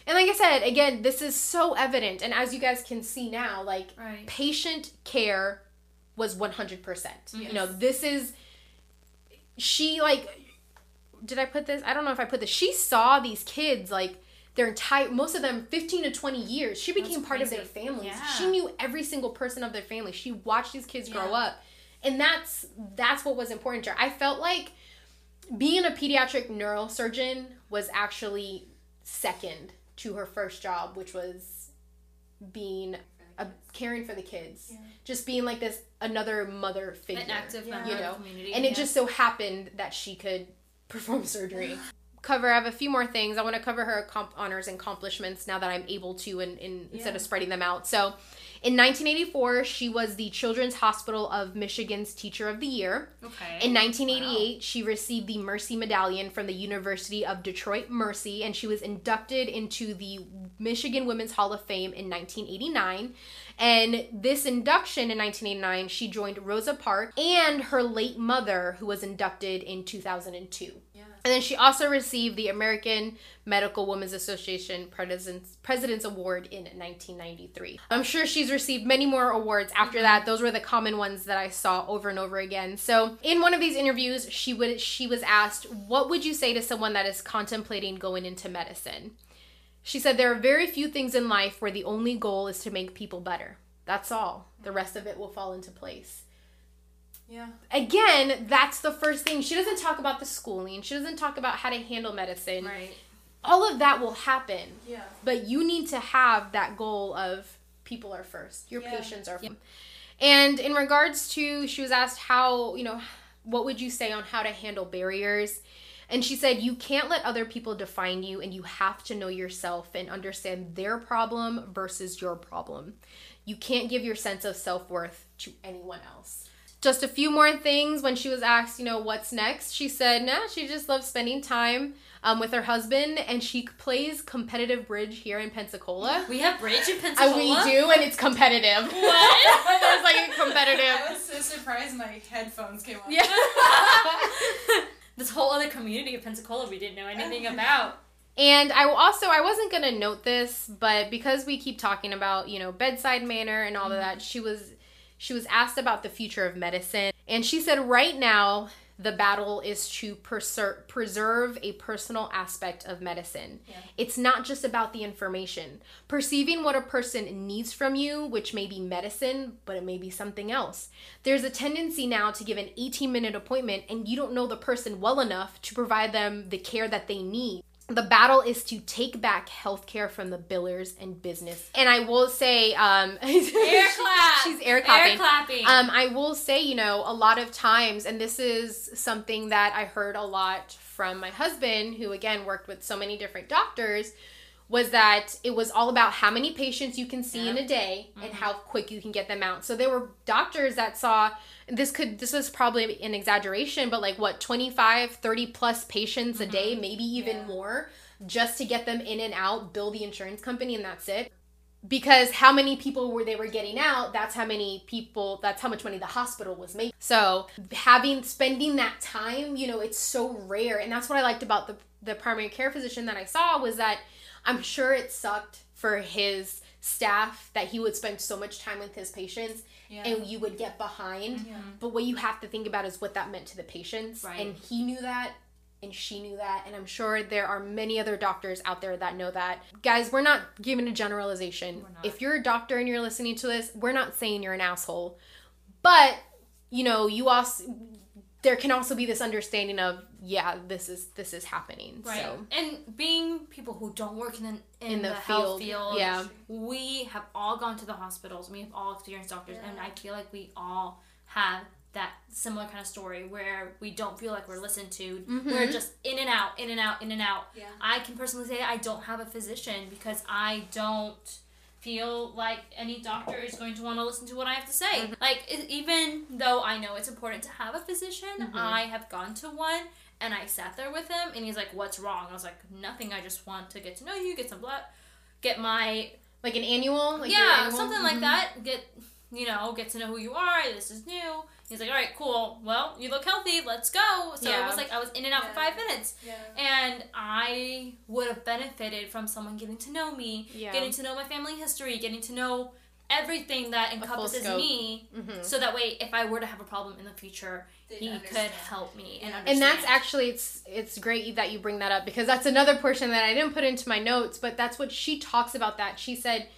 And like I said, again, this is so evident. And as you guys can see now, like Right. patient care was 100%. You know, this is she like did I put this? I don't know if I put this. She saw these kids like their entire most of them 15 to 20 years. She became That's part of their families. Yeah. She knew every single person of their family. She watched these kids grow up. And that's that's what was important to her. I felt like being a pediatric neurosurgeon was actually second to her first job, which was being a, caring for the kids. Yeah. Just being like this another mother figure. An active Yeah. You know, community. and it yeah. just so happened that she could perform surgery. cover I have a few more things. I want to cover her comp- honors and accomplishments now that I'm able to and, and instead of spreading them out. So in 1984, she was the Children's Hospital of Michigan's Teacher of the Year. Okay. In 1988, she received the Mercy Medallion from the University of Detroit Mercy, and she was inducted into the Michigan Women's Hall of Fame in 1989. And this induction in 1989, she joined Rosa Parks and her late mother, who was inducted in 2002. Yeah. And then she also received the American Medical Women's Association President's, President's Award in 1993. I'm sure she's received many more awards after mm-hmm. that. Those were the common ones that I saw over and over again. So, in one of these interviews, she would she was asked, "What would you say to someone that is contemplating going into medicine?" She said, "There are very few things in life where the only goal is to make people better. That's all. The rest of it will fall into place." Yeah. Again, that's the first thing. She doesn't talk about the schooling. She doesn't talk about how to handle medicine. right. All of that will happen, Yeah. but you need to have that goal of people are first. Your Yeah. patients are first. And in regards to, she was asked how, you know, what would you say on how to handle barriers? And she said, You can't let other people define you, and you have to know yourself and understand their problem versus your problem. You can't give your sense of self worth to anyone else. Just a few more things when she was asked, you know, what's next, she said, nah, she just loves spending time um, with her husband, and she plays competitive bridge here in Pensacola. We have bridge in Uh, Pensacola. we do, and it's competitive. What? There's like competitive. I was so surprised my headphones came off. Yeah. this whole other community of Pensacola we didn't know anything about. And I also I wasn't gonna note this, but because we keep talking about you know bedside manner and all of that, she was she was asked about the future of medicine, and she said right now the battle is to preser- preserve a personal aspect of medicine. Yeah. It's not just about the information. Perceiving what a person needs from you, which may be medicine, but it may be something else. There's a tendency now to give an 18 minute appointment and you don't know the person well enough to provide them the care that they need. The battle is to take back healthcare from the billers and business. And I will say, um, Air clap. She's air clapping. Air clapping. Um, I will say, you know, a lot of times, and this is something that I heard a lot from my husband, who again worked with so many different doctors, was that it was all about how many patients you can see in a day and how quick you can get them out. So there were doctors that saw this could this is probably an exaggeration, but like what 25, 30 plus patients a day, mm-hmm. maybe even Yeah. more, just to get them in and out, bill the insurance company, and that's it. Because how many people were they were getting out that's how many people that's how much money the hospital was making. So having spending that time you know it's so rare. And that's what i liked about the the primary care physician that i saw was that i'm sure it sucked for his staff that he would spend so much time with his patients Yeah. and you would get behind yeah. but what you have to think about is what that meant to the patients Right. and he knew that and she knew that and i'm sure there are many other doctors out there that know that guys we're not giving a generalization if you're a doctor and you're listening to this we're not saying you're an asshole but you know you also there can also be this understanding of yeah this is this is happening Right. so And being people who don't work in the, in, In the the, health field, field, yeah. we have all gone to the hospitals. We have all experienced doctors, and I feel like we all have that similar kind of story where we don't feel like we're listened to. We're Mhm. just in and out, in and out, in and out. Yeah. I can personally say I don't have a physician because I don't feel like any doctor is going to want to listen to what I have to say. Mm-hmm. Like even though I know it's important to have a physician, Mhm. I have gone to one and I sat there with him and he's like, "What's wrong?" I was like, "Nothing. I just want to get to know you, get some blood, get my Like an annual? Like yeah, annual? something like Mhm. that. Get you know, get to know who you are. This is new. He's like, all right, cool. Well, you look healthy. Let's go. So it was like I was in and out for five minutes, Yeah. and I would have benefited from someone getting to know me, Yeah. getting to know my family history, getting to know everything that encompasses scope. me. Mhm. So that way, if I were to have a problem in the future, They'd he understand. could help me and understand. And that's actually it's it's great that you bring that up because that's another portion that I didn't put into my notes, but that's what she talks about that. She said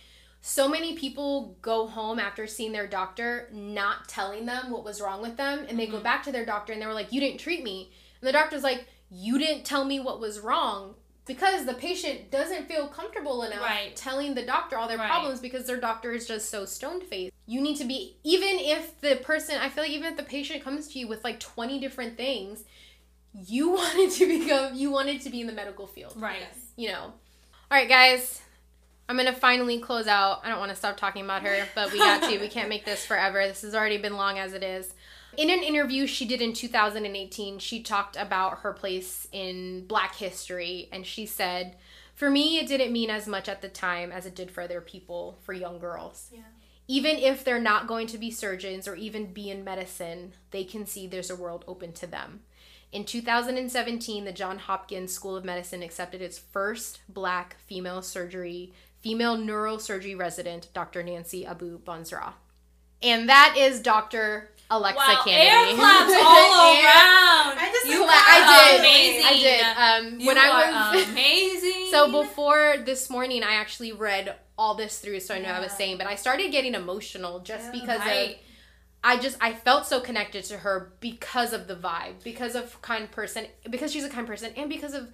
so many people go home after seeing their doctor not telling them what was wrong with them and they go Mhm. back to their doctor and they were like you didn't treat me. And the doctor's like you didn't tell me what was wrong because the patient doesn't feel comfortable enough Right. telling the doctor all their Right. problems because their doctor is just so stone faced. You need to be even if the person I feel like even if the patient comes to you with like 20 different things, you wanted to become you wanted to be in the medical field, right. You know. All right, guys. I'm to finally close out. I don't want to stop talking about her, but we got to. We can't make this forever. This has already been long as it is. In an interview she did in 2018, she talked about her place in black history and she said, "For me, it didn't mean as much at the time as it did for other people, for young girls. Yeah. Even if they're not going to be surgeons or even be in medicine, they can see there's a world open to them." In 2017, the John Hopkins School of Medicine accepted its first black female surgery, female neurosurgery resident, Dr. Nancy Abu-Bonsrah. And that is Dr. Alexa wow, Canady. air claps all Air- around. I just you like- are I did. amazing. I did. Um, You when I are was amazing. so before this morning, I actually read all this through, so I know what I was saying. But I started getting emotional just Yeah. because of I just I felt so connected to her because of the vibe, because of kind person, because she's a kind person, and because of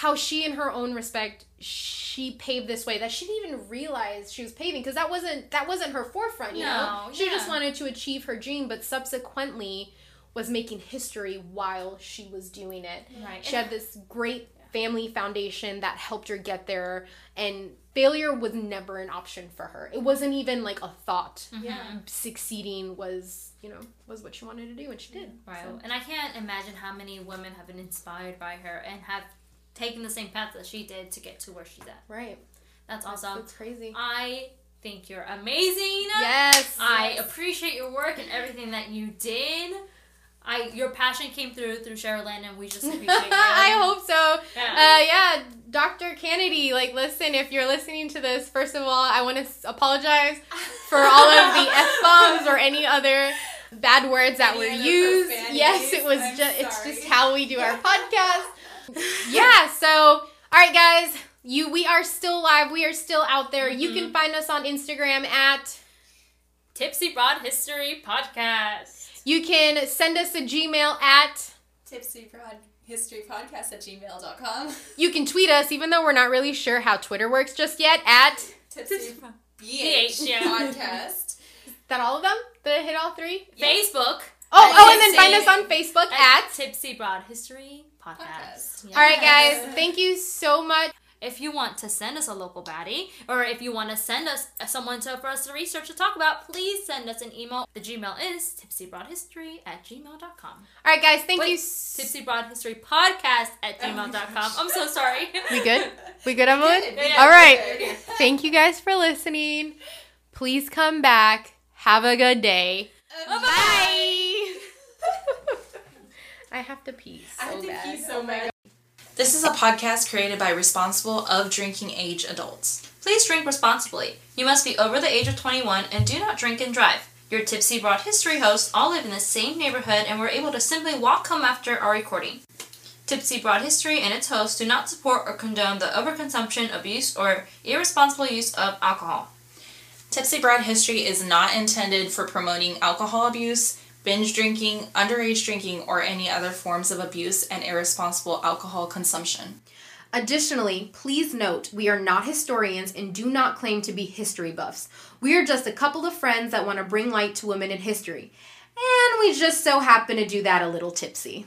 how she, in her own respect, she paved this way that she didn't even realize she was paving because that wasn't that wasn't her forefront. You know, No, she just wanted to achieve her dream, but subsequently was making history while she was doing it. Right. She had this great family foundation that helped her get there, and failure was never an option for her. It wasn't even like a thought. Mhm. Yeah. Succeeding was, you know, was what she wanted to do, and she did. Right. So- And I can't imagine how many women have been inspired by her and have taken the same path that she did to get to where she's at. Right. That's That's, awesome. that's crazy. I think you're amazing. Yes. I Yes. appreciate your work and everything that you did. I your passion came through through Sherilyn, and we just appreciate you. I hope so. Yeah. Uh, yeah, Dr. Canady, like, listen, if you're listening to this, first of all, I want to apologize for all of the f bombs or any other bad words that Any were used. Yes, it was just it's just how we do our podcast. yeah. So, all right, guys, you we are still live. We are still out there. You Mm-hmm. can find us on Instagram at. Tipsy Broad History Podcast. You can send us a Gmail at. Tipsy Broad History Podcast at gmail.com. You can tweet us, even though we're not really sure how Twitter works just yet. At Tipsy BH, BH yeah. Podcast. that all of them? Did I hit all three? Facebook. Oh, I oh, and then find us on Facebook at. Tipsy Broad History Podcast. Podcast. Yeah. All right, guys. Thank you so much. If you want to send us a local baddie, or if you want to send us someone to, for us to research to talk about, please send us an email. The Gmail is tipsybroadhistory at gmail.com. All right, guys. Thank Wait, you. s- Tipsy Broad History Podcast at Oh gmail.com. I'm so sorry. We good? We good, Evelyn? Good, Yeah, All right. good. Thank you guys for listening. Please come back. Have a good day. Bye. I have to pee I so have to bad. pee so bad. This is a podcast created by responsible of drinking age adults. Please drink responsibly. You must be over the age of 21 and do not drink and drive. Your Tipsy Broad History hosts all live in the same neighborhood and were able to simply walk home after our recording. Tipsy Broad History and its hosts do not support or condone the overconsumption, abuse, or irresponsible use of alcohol. Tipsy Broad History is not intended for promoting alcohol abuse, binge drinking, underage drinking, or any other forms of abuse and irresponsible alcohol consumption. Additionally, please note we are not historians and do not claim to be history buffs. We are just a couple of friends that want to bring light to women in history. And we just so happen to do that a little tipsy.